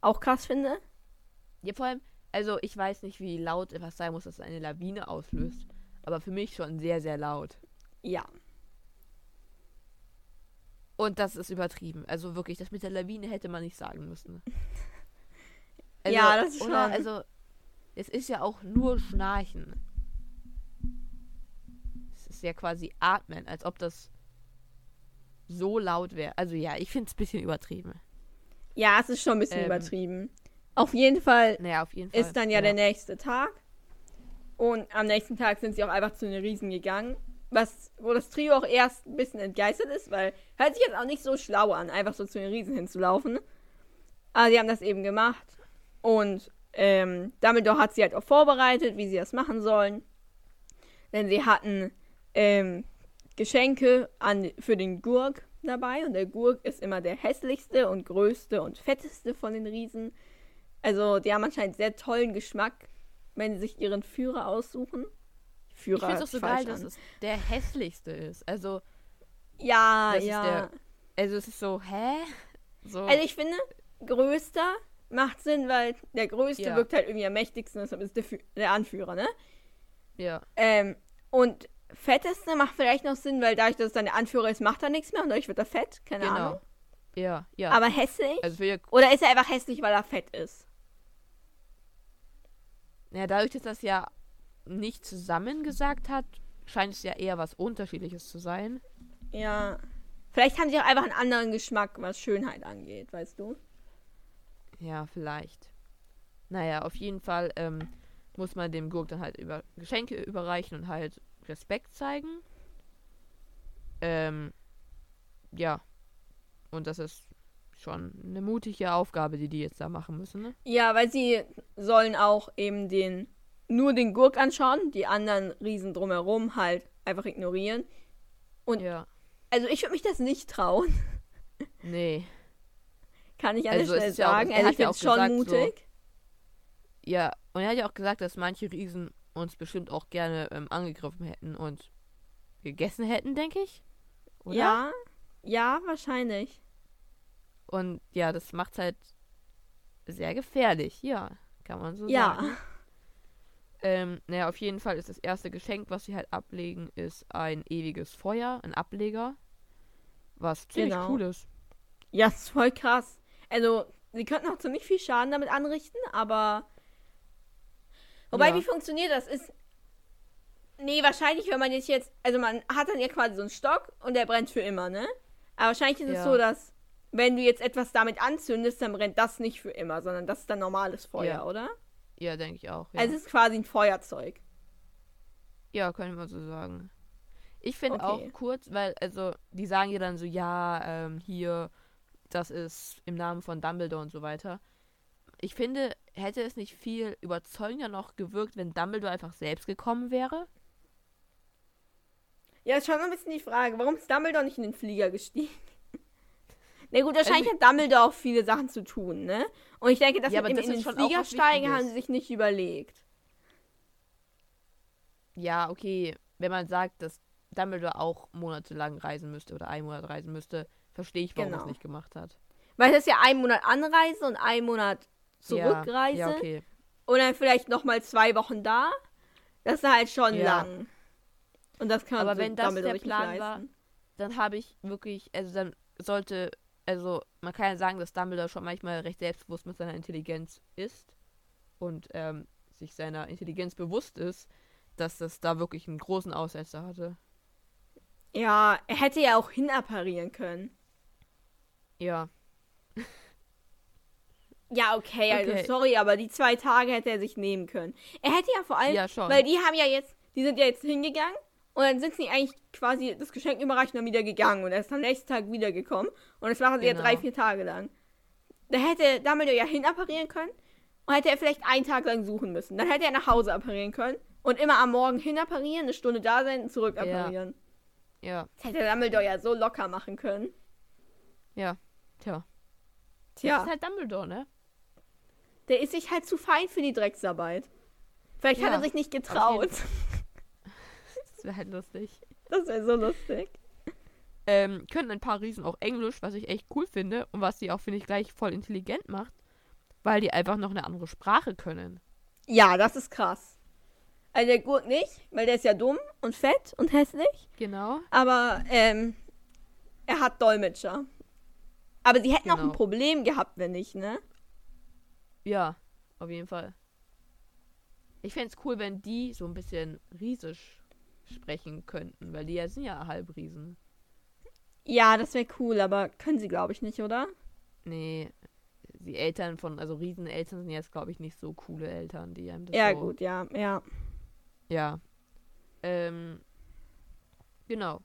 auch krass finde. Ja, vor allem, also ich weiß nicht, wie laut etwas sein muss, dass es eine Lawine auslöst. Aber für mich schon sehr, sehr laut. Ja. Und das ist übertrieben. Also wirklich, das mit der Lawine hätte man nicht sagen müssen. Ja, das ist schon- Also, es ist ja auch nur Schnarchen. Es ja quasi Atmen, als ob das so laut wäre. Also ja, ich finde es ein bisschen übertrieben. Ja, es ist schon ein bisschen Ähm. übertrieben. Auf jeden Fall Naja, auf jeden Fall. ist dann ja, der nächste Tag. Und am nächsten Tag sind sie auch einfach zu den Riesen gegangen. Was, wo das Trio auch erst ein bisschen entgeistert ist, weil hört sich jetzt auch nicht so schlau an, einfach so zu den Riesen hinzulaufen. Aber sie haben das eben gemacht. Und ähm, Dumbledore hat sie halt auch vorbereitet, wie sie das machen sollen. Denn sie hatten ähm, Geschenke an, für den Gurk dabei. Und der Gurk ist immer der hässlichste und größte und fetteste von den Riesen. Also, die haben anscheinend sehr tollen Geschmack, wenn sie sich ihren Führer aussuchen. Führer ich finde es auch so geil, dass an. es der hässlichste ist. Also, Ja, ja. der- also es ist so, hä? So, Also, ich finde, größter macht Sinn, weil der größte Ja. wirkt halt irgendwie am mächtigsten, deshalb ist der, Fü- der Anführer, ne? ja, Ähm, und fetteste macht vielleicht noch Sinn, weil dadurch, dass es dann der Anführer ist, macht er nichts mehr und dadurch wird er fett, keine genau. Ahnung. Ja, ja. Aber hässlich? also für, Oder ist er einfach hässlich, weil er fett ist? ja, dadurch, dass das ja nicht zusammen gesagt hat, scheint es ja eher was Unterschiedliches zu sein. Ja. Vielleicht haben sie auch einfach einen anderen Geschmack, was Schönheit angeht, weißt du? Ja, vielleicht. Naja, auf jeden Fall ähm, muss man dem Gurk dann halt über Geschenke überreichen und halt Respekt zeigen. Ähm, ja. Und das ist schon eine mutige Aufgabe, die die jetzt da machen müssen, ne? Ja, weil sie sollen auch eben den nur den Gurk anschauen, die anderen Riesen drumherum halt einfach ignorieren. Und- Ja. Also ich würde mich das nicht trauen, Nee. kann ich an Also der Stelle ist ja auch- sagen. er Also hat ich ja auch schon gesagt, so- mutig. Ja, und er hat ja auch gesagt, dass manche Riesen uns bestimmt auch gerne ähm, angegriffen hätten und gegessen hätten, denke ich. Oder? Ja, ja, wahrscheinlich. Und ja, das macht halt sehr gefährlich, ja, kann man so Ja. sagen. Ähm, naja, auf jeden Fall ist das erste Geschenk, was sie halt ablegen, ist ein ewiges Feuer, ein Ableger. Was ziemlich Genau. cool ist. Ja, ist voll krass. Also, sie könnten auch ziemlich viel Schaden damit anrichten, aber. Wobei, Ja. wie funktioniert das? Ist. Nee, wahrscheinlich, wenn man jetzt jetzt. Also, man hat dann ja quasi so einen Stock und der brennt für immer, ne? Aber wahrscheinlich ist es Ja. so, dass. Wenn du jetzt etwas damit anzündest, dann brennt das nicht für immer, sondern das ist dann normales Feuer, Ja. oder? Ja, denke ich auch. Also, es ist quasi ein Feuerzeug. Ja, können wir so sagen. Ich finde Okay. auch kurz, weil, also, die sagen ja dann so, ja, ähm, hier, das ist im Namen von Dumbledore und so weiter. Ich finde, hätte es nicht viel überzeugender noch gewirkt, wenn Dumbledore einfach selbst gekommen wäre? Ja, ist schon ein bisschen die Frage, warum ist Dumbledore nicht in den Flieger gestiegen? Na gut, wahrscheinlich Also- hat Dumbledore auch viele Sachen zu tun, ne? Und ich denke, dass Ja, mit das in den Flieger steigen haben sie sich nicht überlegt. Ja, okay, wenn man sagt, dass Dumbledore auch monatelang reisen müsste oder einen Monat reisen müsste, verstehe ich, warum er Genau. es nicht gemacht hat. Weil das ist ja ein Monat Anreise und ein Monat Zurückreise. Ja, ja okay. Und dann vielleicht nochmal zwei Wochen da. Das ist halt schon Ja. lang. Und das kann Aber so wenn das der Plan war, dann habe ich wirklich, also dann sollte, also man kann ja sagen, dass Dumbledore schon manchmal recht selbstbewusst mit seiner Intelligenz ist und ähm, sich seiner Intelligenz bewusst ist, dass das da wirklich einen großen Aussetzer hatte. Ja, er hätte ja auch hinapparieren können. Ja, Ja, okay, also Okay. sorry, aber die zwei Tage hätte er sich nehmen können. Er hätte ja vor allem, ja schon. weil die haben ja jetzt, die sind ja jetzt hingegangen und dann sind sie eigentlich quasi das Geschenk überreicht und dann wieder gegangen und er ist am nächsten Tag wiedergekommen und das machen sie ja Genau. drei, vier Tage lang. Da hätte Dumbledore ja hinapparieren können und hätte er vielleicht einen Tag lang suchen müssen. Dann hätte er nach Hause apparieren können und immer am Morgen hinapparieren, eine Stunde da sein und zurück Ja. apparieren. ja, Das hätte Dumbledore ja so locker machen können. ja, tja. Das Tja, ist halt Dumbledore, ne? Der ist sich halt zu fein für die Drecksarbeit. Vielleicht hat Ja, er sich nicht getraut. Das wäre halt lustig. Das wäre so lustig. Ähm, können ein paar Riesen auch Englisch, was ich echt cool finde und was sie auch, finde ich, gleich voll intelligent macht, weil die einfach noch eine andere Sprache können. Ja, das ist krass. Also der Gurt nicht, weil der ist ja dumm und fett und hässlich. Genau. Aber ähm, er hat Dolmetscher. Aber sie hätten auch ein Genau. Problem gehabt, wenn nicht, ne? Ja, auf jeden Fall. Ich fände es cool, wenn die so ein bisschen riesisch sprechen könnten, weil die ja sind ja Halbriesen. Ja, das wäre cool, aber können sie, glaube ich, nicht, oder? Nee, die Eltern von, also Rieseneltern sind jetzt, glaube ich, nicht so coole Eltern, die einem das Ja, so, gut, ja, ja. Ja. Ähm, genau.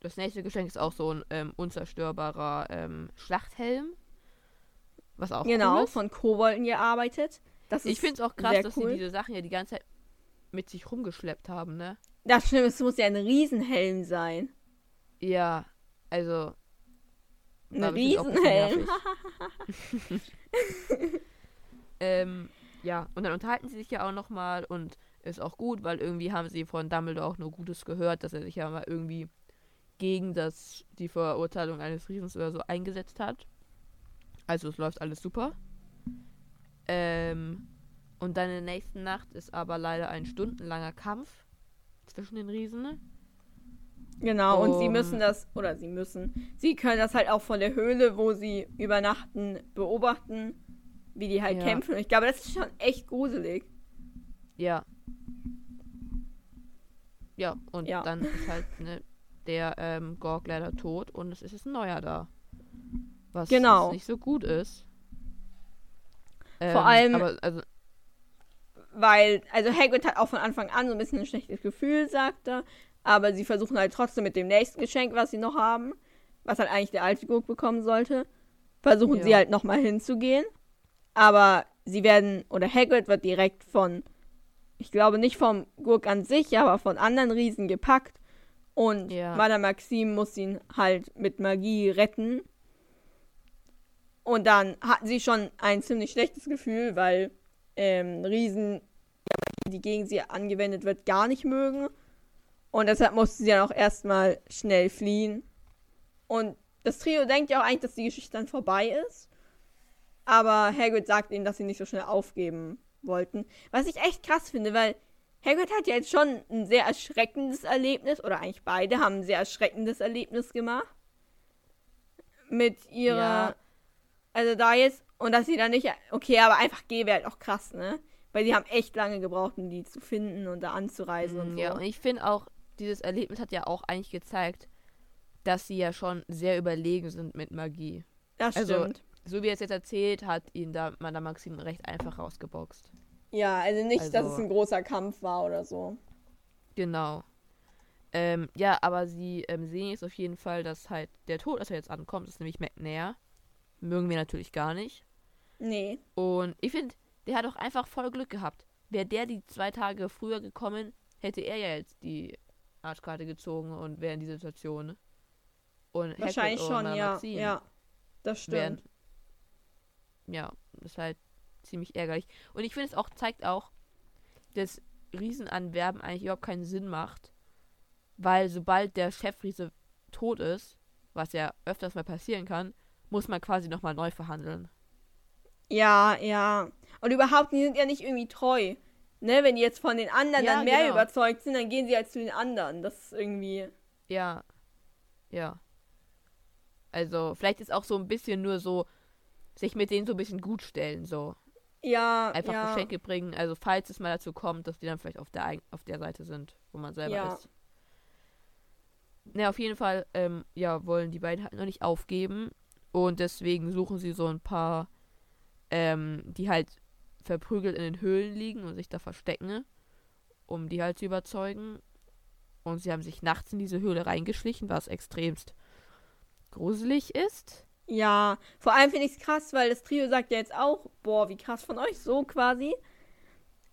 Das nächste Geschenk ist auch so ein ähm, unzerstörbarer ähm, Schlachthelm. Was auch genau, cool ist. von Kobolden gearbeitet. Das Ich finde es auch krass, dass cool. sie diese Sachen ja die ganze Zeit mit sich rumgeschleppt haben, ne? Das stimmt, es muss ja ein Riesenhelm sein. Ja, also. Ein Riesenhelm. ähm, ja, und dann unterhalten sie sich ja auch nochmal und ist auch gut, weil irgendwie haben sie von Dumbledore auch nur Gutes gehört, dass er sich ja mal irgendwie gegen das, die Verurteilung eines Riesens oder so eingesetzt hat. Also es läuft alles super. Ähm, und dann in der nächsten Nacht ist aber leider ein stundenlanger Kampf zwischen den Riesen. Genau, und sie Um- müssen das, oder sie müssen, sie können das halt auch von der Höhle, wo sie übernachten, beobachten, wie die halt Ja. kämpfen. Und ich glaube, das ist schon echt gruselig. Ja. Ja, und Ja. dann ist halt ne, der ähm, Gorg leider tot und es ist ein neuer da. Was Genau. nicht so gut ist. Ähm, Vor allem- Aber, also, Weil, also Hagrid hat auch von Anfang an so ein bisschen ein schlechtes Gefühl, sagt er. Aber sie versuchen halt trotzdem mit dem nächsten Geschenk, was sie noch haben, was halt eigentlich der alte Gurk bekommen sollte, versuchen Ja. sie halt nochmal hinzugehen. Aber sie werden, oder Hagrid wird direkt von, ich glaube nicht vom Gurk an sich, aber von anderen Riesen gepackt. Und Ja. Madame Maxime muss ihn halt mit Magie retten. Und dann hatten sie schon ein ziemlich schlechtes Gefühl, weil ähm, Riesen, die gegen sie angewendet wird, gar nicht mögen. Und deshalb musste sie dann auch erstmal schnell fliehen. Und das Trio denkt ja auch eigentlich, dass die Geschichte dann vorbei ist. Aber Hagrid sagt ihnen, dass sie nicht so schnell aufgeben wollten. Was ich echt krass finde, weil Hagrid hat ja jetzt schon ein sehr erschreckendes Erlebnis, oder eigentlich beide haben ein sehr erschreckendes Erlebnis gemacht. Mit ihrer. Ja. Also da jetzt. Und dass sie dann nicht. Okay, aber einfach gehen wäre halt auch krass, ne? Weil die haben echt lange gebraucht, um die zu finden und da anzureisen und so. mm, ja, und ich finde auch, dieses Erlebnis hat ja auch eigentlich gezeigt, dass sie ja schon sehr überlegen sind mit Magie. das also- stimmt. So wie er es jetzt erzählt, hat ihn da Madame Maxime recht einfach rausgeboxt. Ja, also nicht, dass Also- es ein großer Kampf war oder so. Genau. Ähm, ja, aber sie ähm, sehen jetzt auf jeden Fall, dass halt der Todesser jetzt ankommt. Das ist nämlich McNair. Mögen wir natürlich gar nicht. Nee. Und ich finde, der hat auch einfach voll Glück gehabt. Wäre der die zwei Tage früher gekommen, hätte er ja jetzt die Arschkarte gezogen und wäre in dieser Situation. Und Wahrscheinlich schon, ja. Ja. Das wären- stimmt. Ja, das ist halt ziemlich ärgerlich. Und ich finde, es auch zeigt auch, dass Riesenanwerben eigentlich überhaupt keinen Sinn macht. Weil sobald der Chefriese tot ist, was ja öfters mal passieren kann, muss man quasi nochmal neu verhandeln. Ja, ja. Und überhaupt, die sind ja nicht irgendwie treu. Ne, wenn die jetzt von den anderen Ja, dann mehr genau. überzeugt sind, dann gehen sie halt zu den anderen. Das ist irgendwie. Ja. Ja. Also, vielleicht ist auch so ein bisschen nur so, sich mit denen so ein bisschen gut stellen, so. Ja, Einfach ja. Geschenke bringen, also falls es mal dazu kommt, dass die dann vielleicht auf der, auf der Seite sind, wo man selber Ja. ist. Na, auf jeden Fall, ähm, ja, wollen die beiden halt noch nicht aufgeben. Und deswegen suchen sie so ein paar, ähm, die halt verprügelt in den Höhlen liegen und sich da verstecken, um die halt zu überzeugen. Und sie haben sich nachts in diese Höhle reingeschlichen, was extremst gruselig ist. Ja, vor allem finde ich es krass, weil das Trio sagt ja jetzt auch, boah, wie krass von euch, so quasi.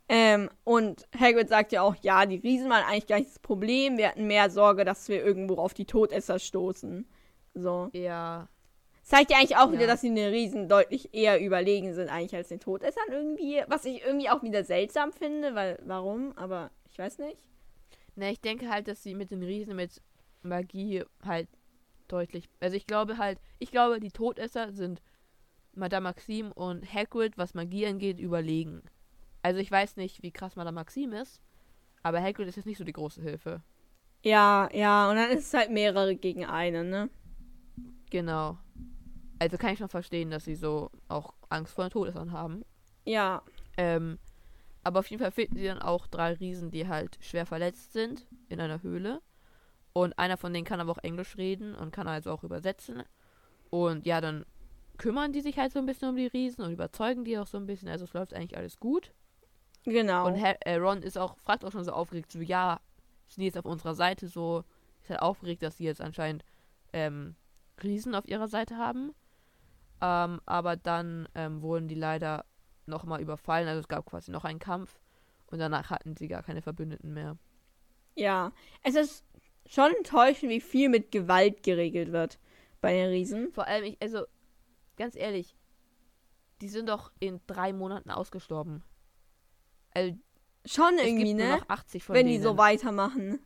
Ähm, und Hagrid sagt ja auch, ja, die Riesen waren eigentlich gar nicht das Problem. Wir hatten mehr Sorge, dass wir irgendwo auf die Todesser stoßen. So. Ja, Zeigt ja eigentlich auch wieder, Ja. dass sie den Riesen deutlich eher überlegen sind eigentlich als den Todessern irgendwie. Was ich irgendwie auch wieder seltsam finde, weil, warum? Aber ich weiß nicht. Na, ich denke halt, dass sie mit den Riesen mit Magie halt deutlich. Also ich glaube halt, ich glaube, die Todesser sind Madame Maxime und Hagrid, was Magie angeht, überlegen. Also ich weiß nicht, wie krass Madame Maxime ist, aber Hagrid ist jetzt nicht so die große Hilfe. Ja, ja, und dann ist es halt mehrere gegen einen, ne? Genau. Also kann ich schon verstehen, dass sie so auch Angst vor den Todessern haben. Ja, Ähm, aber auf jeden Fall finden sie dann auch drei Riesen, die halt schwer verletzt sind in einer Höhle. Und einer von denen kann aber auch Englisch reden und kann also auch übersetzen. Und ja, dann kümmern die sich halt so ein bisschen um die Riesen und überzeugen die auch so ein bisschen. Also es läuft eigentlich alles gut. Genau. Und Har äh, Ron ist auch, fragt auch schon so aufgeregt, so, ja, sind die jetzt auf unserer Seite so, ist halt aufgeregt, dass sie jetzt anscheinend ähm, Riesen auf ihrer Seite haben. Ähm, aber dann ähm, wurden die leider nochmal überfallen, also es gab quasi noch einen Kampf und danach hatten sie gar keine Verbündeten mehr. ja. Es ist schon enttäuschend, wie viel mit Gewalt geregelt wird bei den Riesen. Vor allem, ich, also, ganz ehrlich, die sind doch in drei Monaten ausgestorben. Also, Schon irgendwie, ne? noch 80 von Wenn denen. die so weitermachen.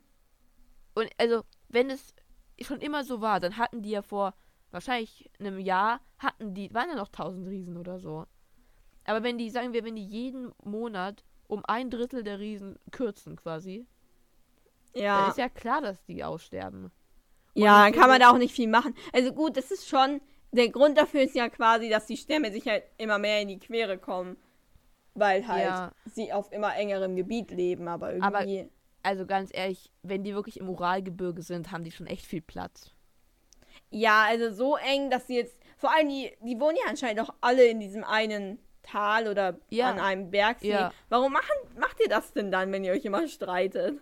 Und also, wenn es schon immer so war, dann hatten die ja vor wahrscheinlich einem Jahr, hatten die, waren ja noch 1000 Riesen oder so. Aber wenn die, sagen wir, wenn die jeden Monat um ein Drittel der Riesen kürzen quasi, dann Ja. ist ja klar, dass die aussterben. Ja, ich dann kann man da auch nicht viel machen. Also gut, das ist schon. Der Grund dafür ist ja quasi, dass die Stämme sich halt immer mehr in die Quere kommen. Weil halt Ja. sie auf immer engerem Gebiet leben, aber Aber- irgendwie. Also ganz ehrlich, wenn die wirklich im Uralgebirge sind, haben die schon echt viel Platz. Ja, also so eng, dass sie jetzt. Vor allem, die, die wohnen ja anscheinend auch alle in diesem einen Tal oder Ja. an einem Bergsee. Ja. Warum machen, macht ihr das denn dann, wenn ihr euch immer streitet?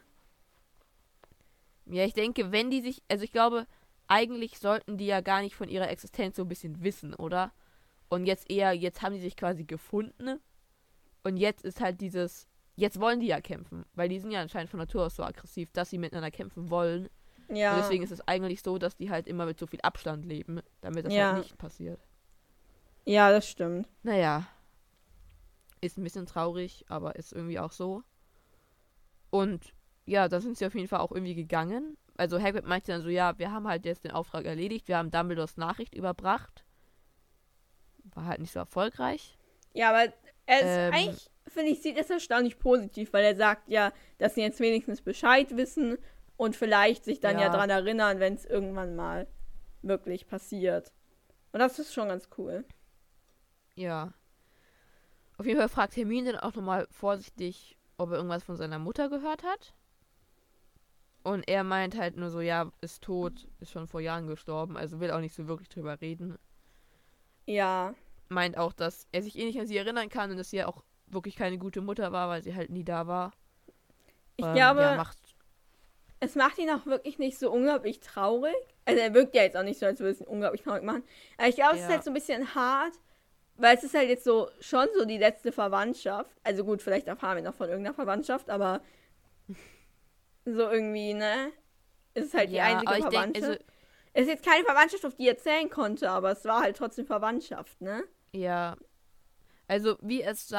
Ja, ich denke, wenn die sich, also ich glaube, eigentlich sollten die ja gar nicht von ihrer Existenz so ein bisschen wissen, oder? Und jetzt eher, jetzt haben die sich quasi gefunden. Und jetzt ist halt dieses, jetzt wollen die ja kämpfen, weil die sind ja anscheinend von Natur aus so aggressiv, dass sie miteinander kämpfen wollen. Ja. Und deswegen ist es eigentlich so, dass die halt immer mit so viel Abstand leben, damit das Ja. halt nicht passiert. ja, das stimmt. Naja. Ist ein bisschen traurig, aber ist irgendwie auch so. Und ja, da sind sie auf jeden Fall auch irgendwie gegangen. Also Hagrid meinte dann so, ja, wir haben halt jetzt den Auftrag erledigt, wir haben Dumbledores Nachricht überbracht. War halt nicht so erfolgreich. Ja, aber er ist Ähm. eigentlich, finde ich, sieht es erstaunlich positiv, weil er sagt ja, dass sie jetzt wenigstens Bescheid wissen und vielleicht sich dann ja, Ja. dran erinnern, wenn es irgendwann mal wirklich passiert. Und das ist schon ganz cool. Ja. Auf jeden Fall fragt Hermine dann auch nochmal vorsichtig, ob er irgendwas von seiner Mutter gehört hat. Und er meint halt nur so, ja, ist tot, ist schon vor Jahren gestorben, also will auch nicht so wirklich drüber reden. Ja, meint auch, dass er sich eh nicht an sie erinnern kann und dass sie ja auch wirklich keine gute Mutter war, weil sie halt nie da war. ich Ähm, glaube, Ja, macht, es macht ihn auch wirklich nicht so unglaublich traurig. Also er wirkt ja jetzt auch nicht so, als würde es ihn unglaublich traurig machen. Aber ich glaube, es ist Ja. halt so ein bisschen hart, weil es ist halt jetzt so schon so die letzte Verwandtschaft. Also gut, vielleicht erfahren wir noch von irgendeiner Verwandtschaft, aber so irgendwie, ne? Es ist halt die ja, einzige ich denke, Verwandtschaft. also, es ist jetzt keine Verwandtschaft, auf die er zählen konnte, aber es war halt trotzdem Verwandtschaft, ne? ja. Also, wie es,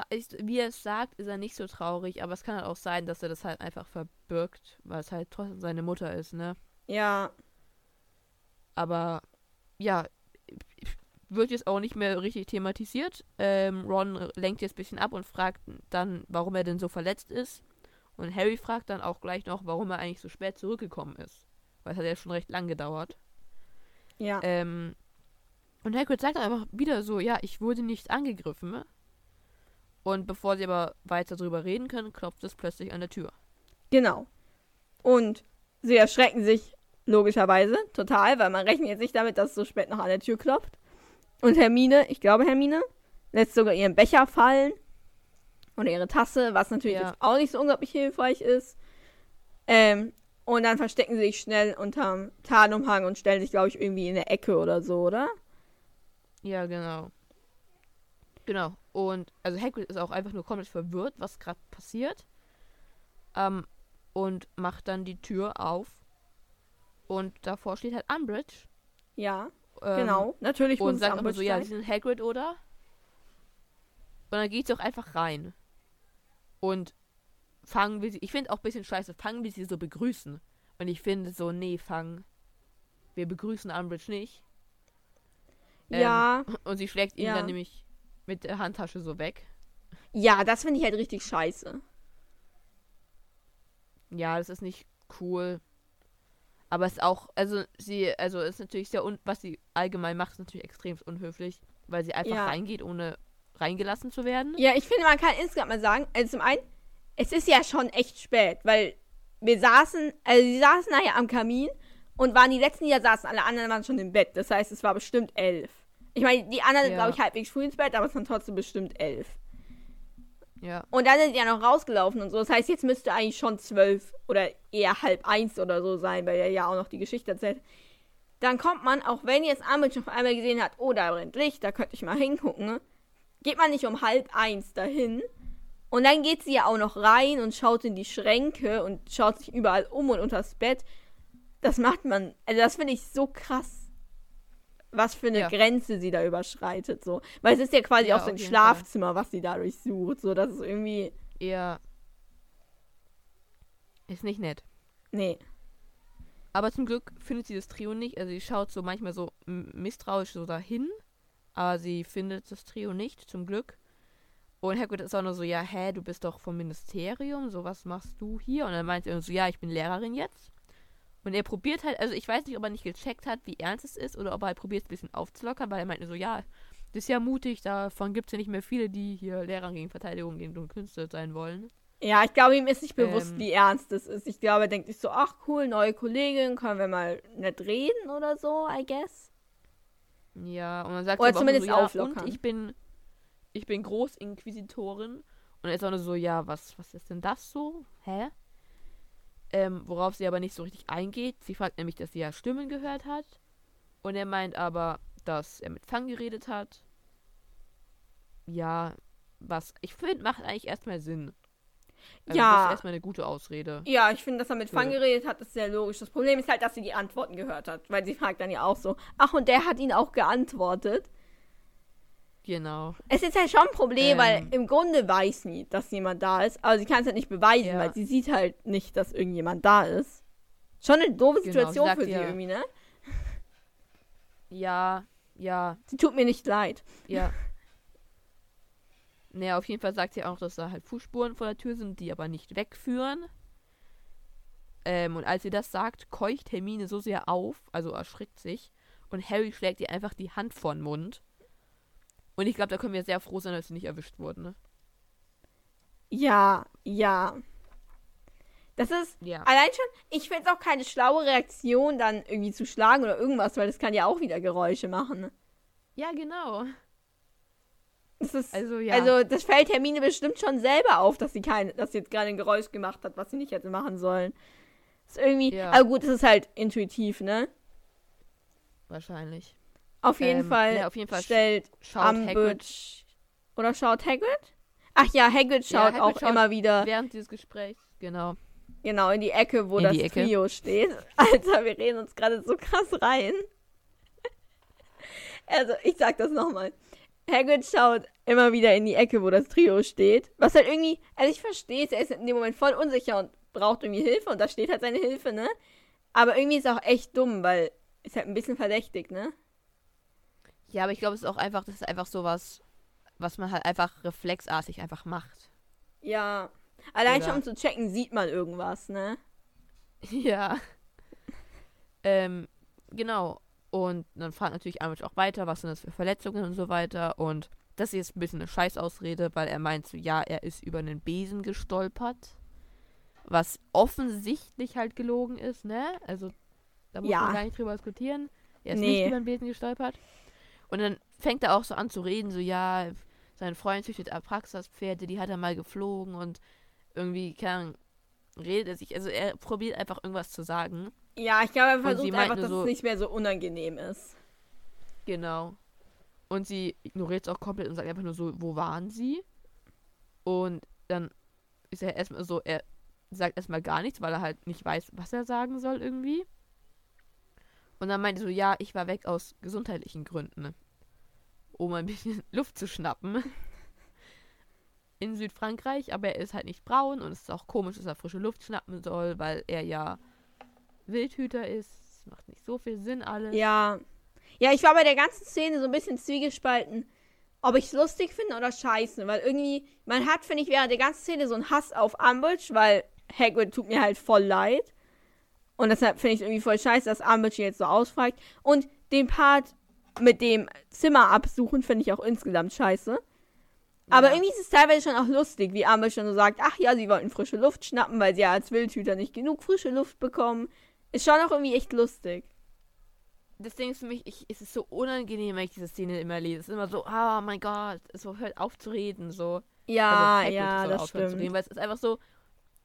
wie er es sagt, ist er nicht so traurig, aber es kann halt auch sein, dass er das halt einfach verbirgt, weil es halt trotzdem seine Mutter ist, ne? Ja, Aber, ja, wird jetzt auch nicht mehr richtig thematisiert. Ähm, Ron lenkt jetzt ein bisschen ab und fragt dann, warum er denn so verletzt ist. Und Harry fragt dann auch gleich noch, warum er eigentlich so spät zurückgekommen ist. Weil es hat ja schon recht lang gedauert. ja. Ähm, und Hagrid sagt dann einfach wieder so, ja, ich wurde nicht angegriffen. Und bevor sie aber weiter drüber reden können, klopft es plötzlich an der Tür. Genau. Und sie erschrecken sich logischerweise total, weil man rechnet jetzt nicht damit, dass es so spät noch an der Tür klopft. Und Hermine, ich glaube Hermine, lässt sogar ihren Becher fallen. Oder ihre Tasse, was natürlich Ja. jetzt auch nicht so unglaublich hilfreich ist. Ähm, und dann verstecken sie sich schnell unterm Tarnumhang und stellen sich, glaube ich, irgendwie in der Ecke oder so, oder? Ja, genau. Genau. Und also Hagrid ist auch einfach nur komplett verwirrt, was gerade passiert. Ähm, und macht dann die Tür auf. Und davor steht halt Umbridge. Ja, Ähm, genau. Natürlich muss Und es sagt Umbridge so, ja, sein. sie sind Hagrid, oder? Und dann geht sie auch einfach rein. Und fangen wir sie. Ich finde auch ein bisschen scheiße, fangen wir sie so begrüßen. Und ich finde so, nee, fangen. Wir begrüßen Umbridge nicht. Ähm, Ja, Und sie schlägt ihn Ja. dann nämlich mit der Handtasche so weg. ja, das finde ich halt richtig scheiße. Ja, das ist nicht cool. Aber es ist auch, also sie, also ist natürlich sehr, un was sie allgemein macht, ist natürlich extrem unhöflich, weil sie einfach Ja. reingeht, ohne reingelassen zu werden. Ja, ich finde, man kann insgesamt mal sagen, also zum einen, es ist ja schon echt spät, weil wir saßen, also sie saßen nachher am Kamin und waren die letzten, die da saßen, alle anderen waren schon im Bett. Das heißt, es war bestimmt elf. Ich meine, die anderen sind, Ja. glaube ich, halbwegs früh ins Bett, aber es waren trotzdem bestimmt elf. Ja. Und dann sind die ja noch rausgelaufen und so. Das heißt, jetzt müsste eigentlich schon zwölf oder eher halb eins oder so sein, weil er ja auch noch die Geschichte erzählt. Dann kommt man, auch wenn jetzt Amit schon auf einmal gesehen hat, oh, da brennt Licht, da könnte ich mal hingucken, ne? geht man nicht um halb eins dahin. Und dann geht sie ja auch noch rein und schaut in die Schränke und schaut sich überall um und unters Bett. Das macht man, also das finde ich so krass, was für eine Ja. Grenze sie da überschreitet, so. Weil es ist ja quasi Ja, auch so ein Schlafzimmer, was sie dadurch sucht, so. Das ist irgendwie, Eher. Ist nicht nett. nee. Aber zum Glück findet sie das Trio nicht. Also sie schaut so manchmal so misstrauisch so dahin. Aber sie findet das Trio nicht, zum Glück. Und Hagrid ist auch nur so, ja, hä, du bist doch vom Ministerium, so was machst du hier? Und dann meint er so, ja, ich bin Lehrerin jetzt. Und er probiert halt, also ich weiß nicht, ob er nicht gecheckt hat, wie ernst es ist, oder ob er halt probiert, es ein bisschen aufzulockern, weil er meinte so, ja, das ist ja mutig, davon gibt es ja nicht mehr viele, die hier Lehrer gegen Verteidigung gegen dunkle Künste sein wollen. Ja, ich glaube, ihm ist nicht bewusst, Ähm. wie ernst es ist. Ich glaube, er denkt sich so, ach cool, neue Kollegin, können wir mal nett reden oder so, I guess. Ja, und dann sagt Oder auch zumindest so, ja, auflockern. und ich bin, ich bin Großinquisitorin. Und er ist auch nur so, ja, was, was ist denn das so? Hä? Ähm, worauf sie aber nicht so richtig eingeht. Sie fragt nämlich, dass sie ja Stimmen gehört hat. Und er meint aber, dass er mit Fang geredet hat. Ja, was ich finde, macht eigentlich erstmal Sinn. Also Ja. Das ist erstmal eine gute Ausrede. Ja, ich finde, dass er mit Fang geredet hat, ist sehr logisch. Das Problem ist halt, dass sie die Antworten gehört hat. Weil sie fragt dann ja auch so, ach, und der hat ihn auch geantwortet. Genau. Es ist halt schon ein Problem, Ähm. weil im Grunde weiß nie, dass jemand da ist. Aber sie kann es halt nicht beweisen, Ja. weil sie sieht halt nicht, dass irgendjemand da ist. Schon eine doofe Genau, sie Situation sagt für sie ja- irgendwie, ne? Ja, ja, Sie tut mir nicht leid. Ja. Naja, auf jeden Fall sagt sie auch, dass da halt Fußspuren vor der Tür sind, die aber nicht wegführen. Ähm, und als sie das sagt, keucht Hermine so sehr auf, also erschrickt sich, und Harry schlägt ihr einfach die Hand vor den Mund. Und ich glaube, da können wir sehr froh sein, dass sie nicht erwischt wurden, ne? Ja, ja. Das ist Ja. allein schon, ich finde es auch keine schlaue Reaktion, dann irgendwie zu schlagen oder irgendwas, weil das kann ja auch wieder Geräusche machen. Ja, genau. Das ist, Also, ja. also das fällt Hermine bestimmt schon selber auf, dass sie kein, dass sie jetzt gerade ein Geräusch gemacht hat, was sie nicht hätte machen sollen. Das ist irgendwie, Ja. aber gut, es ist halt intuitiv, ne? Wahrscheinlich. Auf jeden Ähm, Fall ja, auf jeden Fall stellt Schaut Hagrid Umbridge oder schaut Hagrid? Ach ja, Hagrid Ja, schaut Hagrid auch schaut immer wieder während dieses Gesprächs, genau. genau in die Ecke, wo In das. Trio steht. Alter, wir reden uns gerade so krass rein. Also, ich sag das nochmal. Hagrid schaut immer wieder in die Ecke, wo das Trio steht. Was halt irgendwie, also ich verstehe es, er ist in dem Moment voll unsicher und braucht irgendwie Hilfe und da steht halt seine Hilfe, ne? Aber irgendwie ist auch echt dumm, weil ist halt ein bisschen verdächtig, ne? Ja, aber ich glaube, es ist auch einfach, das ist einfach sowas, was man halt einfach reflexartig einfach macht. Ja. Allein Oder- schon um zu checken, sieht man irgendwas, ne? Ja. ähm, genau. Und dann fragt natürlich Umbridge auch weiter, was sind das für Verletzungen und so weiter. Und das ist jetzt ein bisschen eine Scheißausrede, weil er meint so, ja, er ist über einen Besen gestolpert. Was offensichtlich halt gelogen ist, ne? Also, da muss Ja. man gar nicht drüber diskutieren. Er ist Nee. nicht über einen Besen gestolpert. Und dann fängt er auch so an zu reden, so, ja, sein Freund züchtet Apraxas-Pferde, die hat er mal geflogen und irgendwie, keine Ahnung, redet er sich, also er probiert einfach irgendwas zu sagen. Ja, ich glaube, er versucht einfach, dass so- es nicht mehr so unangenehm ist. Genau. Und sie ignoriert es auch komplett und sagt einfach nur so, wo waren sie? Und dann ist er erstmal so, er sagt erstmal gar nichts, weil er halt nicht weiß, was er sagen soll irgendwie. Und dann meinte so, ja, ich war weg aus gesundheitlichen Gründen. Um ein bisschen Luft zu schnappen. In Südfrankreich, aber er ist halt nicht braun und es ist auch komisch, dass er frische Luft schnappen soll, weil er ja Wildhüter ist. Das macht nicht so viel Sinn alles. Ja. Ja, ich war bei der ganzen Szene so ein bisschen zwiegespalten, ob ich es lustig finde oder scheiße. Weil irgendwie, man hat, finde ich, während der ganzen Szene so einen Hass auf Umbridge, weil Hagrid tut mir halt voll leid. Und deshalb finde ich es irgendwie voll scheiße, dass ihn jetzt so ausfragt. Und den Part mit dem Zimmer absuchen finde ich auch insgesamt scheiße. Aber Ja. irgendwie ist es teilweise schon auch lustig, wie Amber schon so sagt, ach ja, sie wollten frische Luft schnappen, weil sie ja als Wildhüter nicht genug frische Luft bekommen. Ist schon auch irgendwie echt lustig. Das Ding ist für mich, ich, es ist so unangenehm, wenn ich diese Szene immer lese. Es ist immer so, oh mein Gott, so hört auf zu reden, so. Ja, Also, ja, das stimmt. reden, weil es ist einfach so,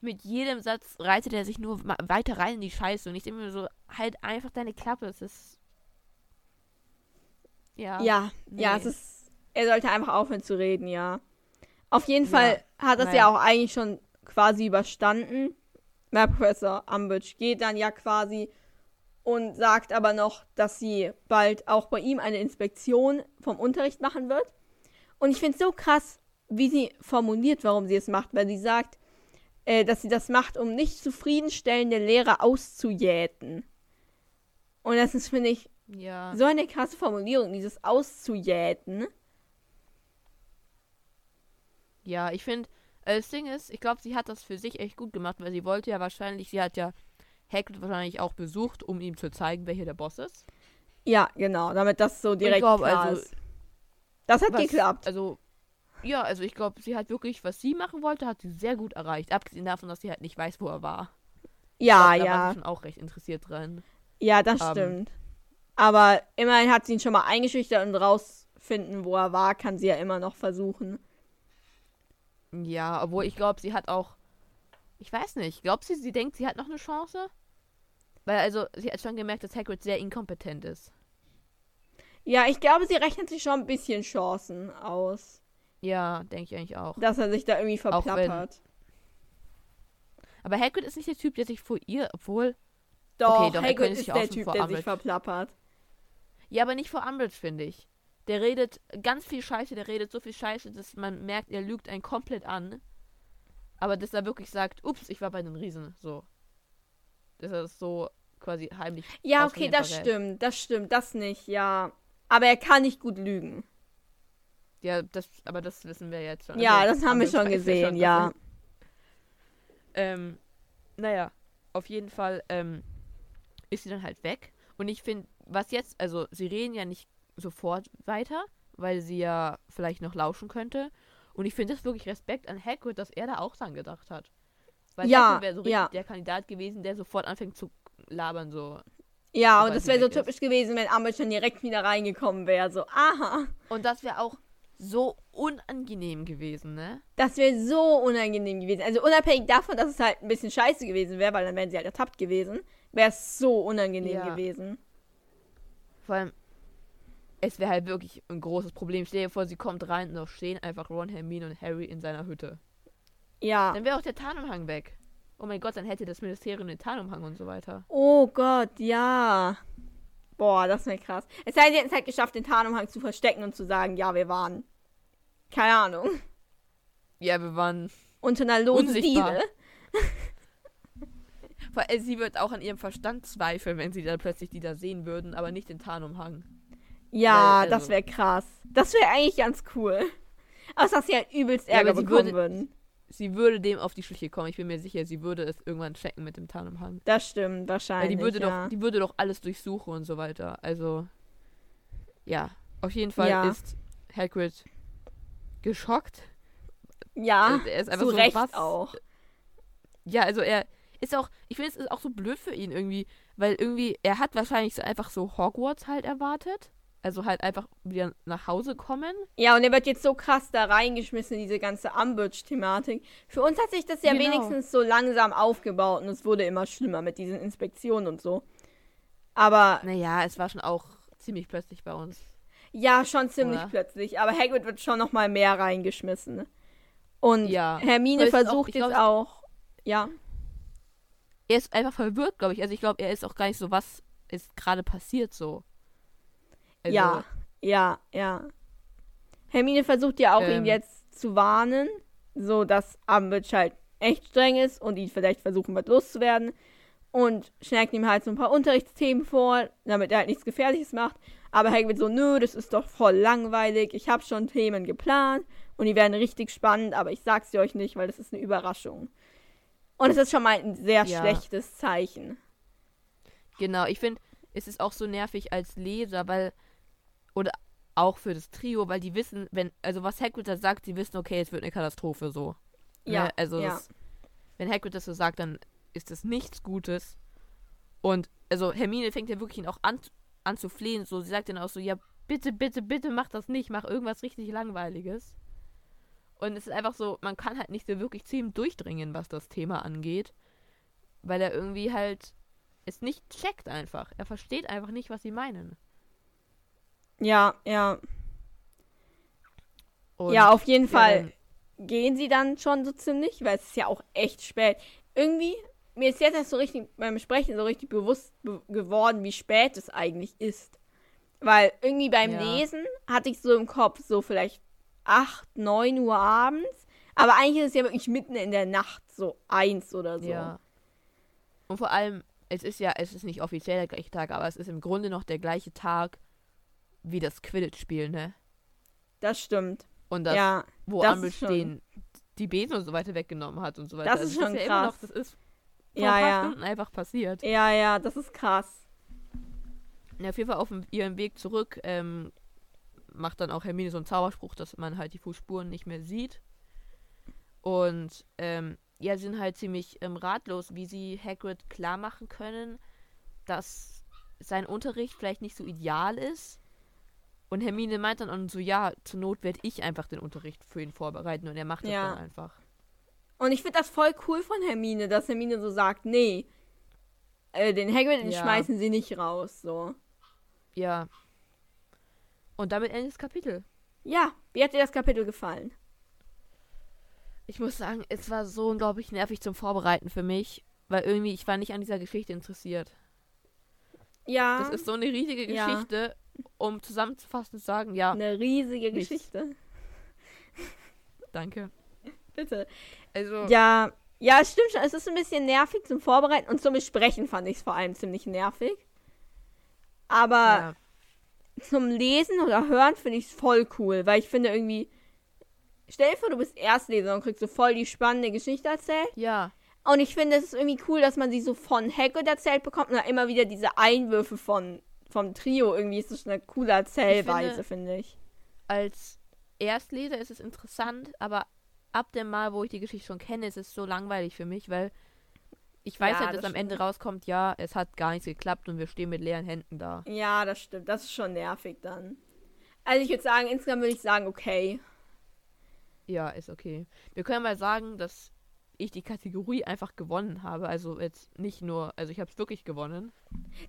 mit jedem Satz reitet er sich nur weiter rein in die Scheiße und ich denke mir so, halt einfach deine Klappe, es ist. Ja. Ja, ja, nee. es ist. Er sollte einfach aufhören zu reden, ja. Auf jeden Ja, Fall hat das ja auch eigentlich schon quasi überstanden. Der Professor Umbridge geht dann ja quasi und sagt aber noch, dass sie bald auch bei ihm eine Inspektion vom Unterricht machen wird. Und ich finde es so krass, wie sie formuliert, warum sie es macht, weil sie sagt, äh, dass sie das macht, um nicht zufriedenstellende Lehrer auszujäten. Und das ist, finde ich, Ja. so eine krasse Formulierung, dieses auszujäten. Ja, ich finde, äh, das Ding ist, ich glaube, sie hat das für sich echt gut gemacht, weil sie wollte ja wahrscheinlich, sie hat ja Hagrid wahrscheinlich auch besucht, um ihm zu zeigen, wer hier der Boss ist. Ja, genau, damit das so direkt glaub, klar also, ist. Das hat Was- geklappt. Also, ja, also ich glaube, sie hat wirklich, was sie machen wollte, hat sie sehr gut erreicht. Abgesehen davon, dass sie halt nicht weiß, wo er war. Ja, glaub, Da war ja. sie schon auch recht interessiert dran. Ja, das Ähm, stimmt. Aber immerhin hat sie ihn schon mal eingeschüchtert und rausfinden, wo er war, kann sie ja immer noch versuchen. Ja, obwohl ich glaube, sie hat auch. Ich weiß nicht. Glaubt sie, sie denkt, sie hat noch eine Chance? Weil also, sie hat schon gemerkt, dass Hagrid sehr inkompetent ist. Ja, ich glaube, sie rechnet sich schon ein bisschen Chancen aus, Ja, denke ich eigentlich auch. dass er sich da irgendwie verplappert. Aber Hagrid ist nicht der Typ, der sich vor ihr, obwohl. Doch, okay, doch, Hagrid könnte ist der Typ, der sich verplappert. Ja, aber nicht vor Umbridge, finde ich. Der redet ganz viel Scheiße, der redet so viel Scheiße, dass man merkt, er lügt einen komplett an. Aber dass er wirklich sagt, ups, ich war bei den Riesen, so. Dass er das so quasi heimlich. Ja, okay, das verrät. stimmt, das stimmt, das nicht, ja. Aber er kann nicht gut lügen. Ja, das, aber das wissen wir jetzt schon. Ja, Also, das haben wir Umbridge schon gesehen, ja. Ähm, naja, auf jeden Fall ähm, ist sie dann halt weg. Und ich finde, was jetzt, also sie reden ja nicht sofort weiter, weil sie ja vielleicht noch lauschen könnte. Und ich finde das wirklich Respekt an Hagrid, dass er da auch dran gedacht hat. Weil Ja, wäre so richtig ja. der Kandidat gewesen, der sofort anfängt zu labern, so. Ja, und das wäre so weg ist. typisch gewesen, wenn Umbridge dann direkt wieder reingekommen wäre. So, aha. Und das wäre auch so unangenehm gewesen, ne? Das wäre so unangenehm gewesen. Also unabhängig davon, dass es halt ein bisschen scheiße gewesen wäre, weil dann wären sie halt ertappt gewesen, wäre es so unangenehm Ja. gewesen. Vor allem, es wäre halt wirklich ein großes Problem. Stell dir vor, sie kommt rein und da stehen einfach Ron, Hermine und Harry in seiner Hütte. Ja. Dann wäre auch der Tarnumhang weg. Oh mein Gott, dann hätte das Ministerium den Tarnumhang und so weiter. Oh Gott, ja. Boah, das wäre krass. Es sei denn, sie hätten es halt geschafft, den Tarnumhang zu verstecken und zu sagen, ja, wir waren. Keine Ahnung. Ja, wir waren. Unter einer losen Unsichtbar. Sie wird auch an ihrem Verstand zweifeln, wenn sie dann plötzlich die da sehen würden, aber nicht den Tarnumhang. Ja, Weil, das also- wäre krass. Das wäre eigentlich ganz cool. Außer dass sie halt übelst Ja, Ärger aber sie bekommen würde- würden. Sie würde dem auf die Schliche kommen. Ich bin mir sicher, sie würde es irgendwann checken mit dem Tarnumhang. Das stimmt, Weil wahrscheinlich. die würde ja. doch, die würde doch alles durchsuchen und so weiter. Also, ja. Auf jeden Fall Ja. ist Hagrid geschockt. ja, er ist einfach zu so, Recht was? auch. Ja, also er ist auch, ich finde es ist auch so blöd für ihn irgendwie, weil irgendwie, er hat wahrscheinlich so einfach so Hogwarts halt erwartet. Also halt einfach wieder nach Hause kommen. Ja, und er wird jetzt so krass da reingeschmissen, diese ganze Umbridge-Thematik. Für uns hat sich das ja Genau. wenigstens so langsam aufgebaut und es wurde immer schlimmer mit diesen Inspektionen und so. Aber Naja, es war schon auch ziemlich plötzlich bei uns. Ja, schon ziemlich Oder? plötzlich. Aber Hagrid wird schon noch mal mehr reingeschmissen. Und Ja. Hermine auch- versucht ich jetzt glaub, auch. Ja, Er ist einfach verwirrt, glaube ich. Also ich glaube, er ist auch gar nicht so, was ist gerade passiert so. Also, ja, ja, ja. Hermine versucht ja auch, ihn Ähm. jetzt zu warnen, so dass Umbridge halt echt streng ist und ihn vielleicht versuchen wird loszuwerden. Und schnackt ihm halt so ein paar Unterrichtsthemen vor, damit er halt nichts Gefährliches macht. Aber Hagrid so, nö, das ist doch voll langweilig. Ich habe schon Themen geplant und die werden richtig spannend, aber ich sag's dir euch nicht, weil das ist eine Überraschung. Und es ist schon mal ein sehr Ja. schlechtes Zeichen. Genau, ich finde, es ist auch so nervig als Leser, weil. Oder auch für das Trio, weil die wissen, wenn, also was Hagrid da sagt, die wissen, okay, es wird eine Katastrophe so. Ja, Ne? Also ja. das, wenn Hagrid das so sagt, dann ist das nichts Gutes. Und also Hermine fängt ja wirklich ihn auch an, an zu flehen. So, sie sagt dann auch so, ja, bitte, bitte, bitte mach das nicht, mach irgendwas richtig Langweiliges. Und es ist einfach so, man kann halt nicht so wirklich zu ihm durchdringen, was das Thema angeht. Weil er irgendwie halt es nicht checkt einfach. Er versteht einfach nicht, was sie meinen. Ja, ja. Und ja, auf jeden ja, Fall gehen sie dann schon so ziemlich, weil es ist ja auch echt spät. Irgendwie, mir ist jetzt erst so richtig beim Sprechen so richtig bewusst be geworden, wie spät es eigentlich ist. Weil irgendwie beim Ja. Lesen hatte ich so im Kopf so vielleicht 8, 9 Uhr abends. Aber eigentlich ist es ja wirklich mitten in der Nacht, so eins oder so. Ja. Und vor allem, es ist ja, es ist nicht offiziell der gleiche Tag, aber es ist im Grunde noch der gleiche Tag wie das Quidditch-Spiel, ne? Das stimmt. Und das, ja, wo das Ambel ist den die Besen und so weiter weggenommen hat und so weiter. Das Also ist es schon ja immer noch, krass. das ist vor Ja, ein paar ja. Stunden einfach passiert. ja, ja, das ist krass. Ja, auf jeden Fall auf dem, ihrem Weg zurück ähm, macht dann auch Hermine so einen Zauberspruch, dass man halt die Fußspuren nicht mehr sieht. Und ähm, ja, sie sind halt ziemlich ähm, ratlos, wie sie Hagrid klar machen können, dass sein Unterricht vielleicht nicht so ideal ist. Und Hermine meint dann auch so, ja, zur Not werde ich einfach den Unterricht für ihn vorbereiten und er macht das Ja. dann einfach. Und ich finde das voll cool von Hermine, dass Hermine so sagt, nee, äh, den Hagrid, den Ja. schmeißen sie nicht raus, so. Ja. Und damit endet das Kapitel. Ja, wie hat dir das Kapitel gefallen? Ich muss sagen, es war so unglaublich nervig zum Vorbereiten für mich, weil irgendwie ich war nicht an dieser Geschichte interessiert. Ja, Das ist so eine riesige Ja. Geschichte, um zusammenzufassen zu sagen, ja, eine riesige Nichts. Geschichte. danke. Bitte. Also, Ja, ja, es stimmt schon. Es ist ein bisschen nervig zum Vorbereiten und zum Besprechen fand ich es vor allem ziemlich nervig. Aber ja, zum Lesen oder Hören finde ich es voll cool, weil ich finde irgendwie. Stell dir vor, du bist Erstleser und kriegst so voll die spannende Geschichte erzählt. ja, Und ich finde, es ist irgendwie cool, dass man sie so von Hagrid erzählt bekommt und dann immer wieder diese Einwürfe von, vom Trio. Irgendwie ist das eine coole Erzählweise, finde ich. als Erstleser ist es interessant, aber ab dem Mal, wo ich die Geschichte schon kenne, ist es so langweilig für mich, weil ich weiß Ja, halt, dass das am Ende rauskommt, ja, es hat gar nichts geklappt und wir stehen mit leeren Händen da. Ja, das stimmt. Das ist schon nervig dann. Also ich würde sagen, insgesamt würde ich sagen, okay. Ja, ist okay. Wir können mal sagen, dass ich die Kategorie einfach gewonnen habe. Also jetzt nicht nur, also ich habe es wirklich gewonnen.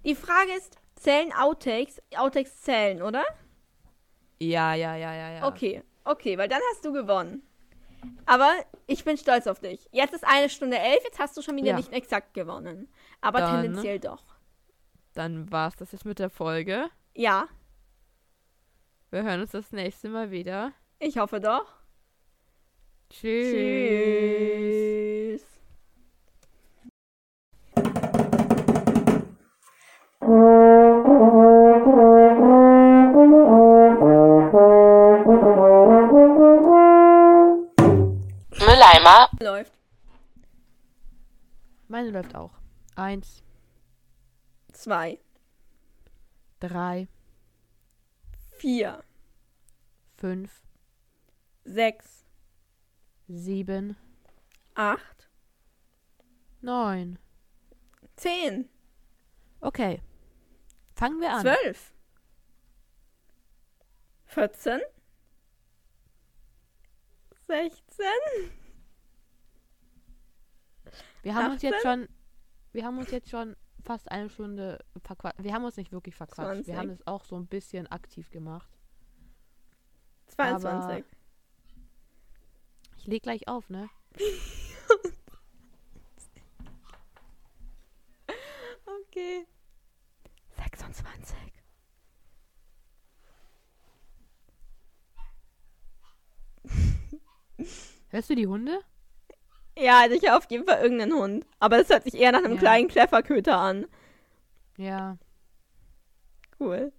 Die Frage ist, zählen Outtakes? Outtakes zählen, oder? Ja, ja, ja, ja, ja. Okay, okay, weil dann hast du gewonnen. Aber ich bin stolz auf dich. Jetzt ist eine Stunde elf, jetzt hast du schon wieder Ja. nicht exakt gewonnen. Aber Dann- tendenziell doch. Dann war es das jetzt mit der Folge. Ja, Wir hören uns das nächste Mal wieder. ich hoffe doch. Tschüss. Tschüss. Mülleimer Läuft. Meine läuft auch. Eins, Zwei, drei, vier, fünf, sechs, sieben, acht, neun. zehn, Okay. Fangen wir an. zwölf, vierzehn, sechzehn. Wir haben uns 18? jetzt schon, wir haben uns jetzt schon fast eine Stunde verquatscht. Wir haben uns nicht wirklich verquatscht. 20. Wir haben es auch so ein bisschen aktiv gemacht. 22. Ich leg gleich auf, ne? Okay. 26. Hörst du die Hunde? Ja, also ich höre auf jeden Fall irgendeinen Hund. Aber es hört sich eher nach einem Ja. kleinen Klefferköter an. Ja, Cool.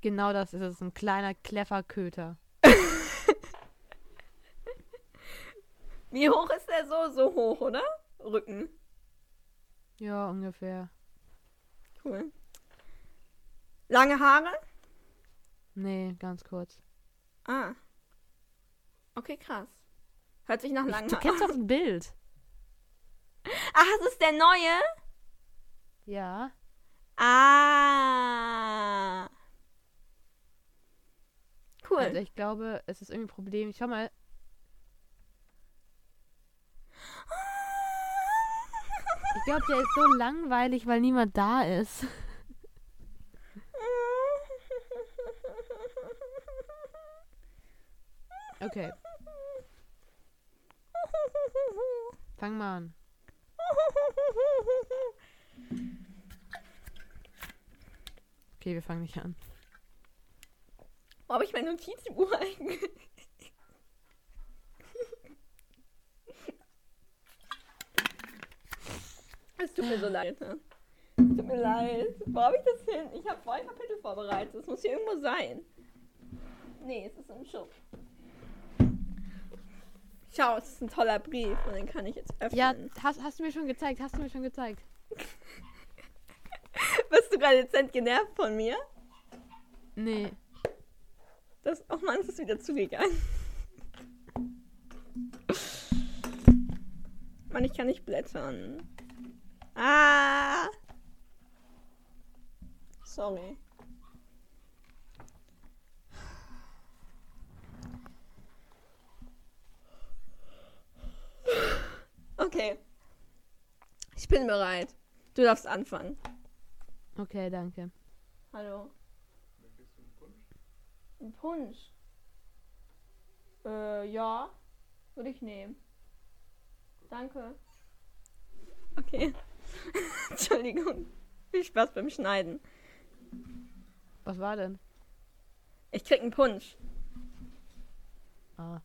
genau das ist es. Ein kleiner Klefferköter. Wie hoch ist der so? So hoch, oder? Rücken. Ja, ungefähr. Cool. Lange Haare? Nee, ganz kurz. Ah. Okay, krass. Hört sich nach langem du kennst doch ein Bild. Ach, das ist der neue? Ja. Ah. Cool. Also ich glaube, es ist irgendwie ein Problem. Schau mal. Ich glaube, der ist so langweilig, weil niemand da ist. Okay, fang mal an. Okay, wir fangen nicht an. Wo habe ich mein Notizbuch eigentlich? Es tut mir so leid, ne? Es tut mir leid. Wo habe ich das hin? Ich habe zwei Kapitel vorbereitet. Es muss hier irgendwo sein. Nee, es ist im Schub. Schau, es ist ein toller Brief und den kann ich jetzt öffnen. Ja, hast, hast du mir schon gezeigt, hast du mir schon gezeigt. Bist du gerade dezent genervt von mir? Nee. Das, oh Mann, es ist wieder zugegangen. Mann, ich kann nicht blättern. Ah! Sorry. Okay. Ich bin bereit. Du darfst anfangen. Okay, danke. Hallo. Möchtest du einen Punsch? Ein Punsch. Äh, ja. Würde ich nehmen. Danke. Okay. Entschuldigung. Viel Spaß beim Schneiden. Was war denn? Ich krieg einen Punsch. Ah.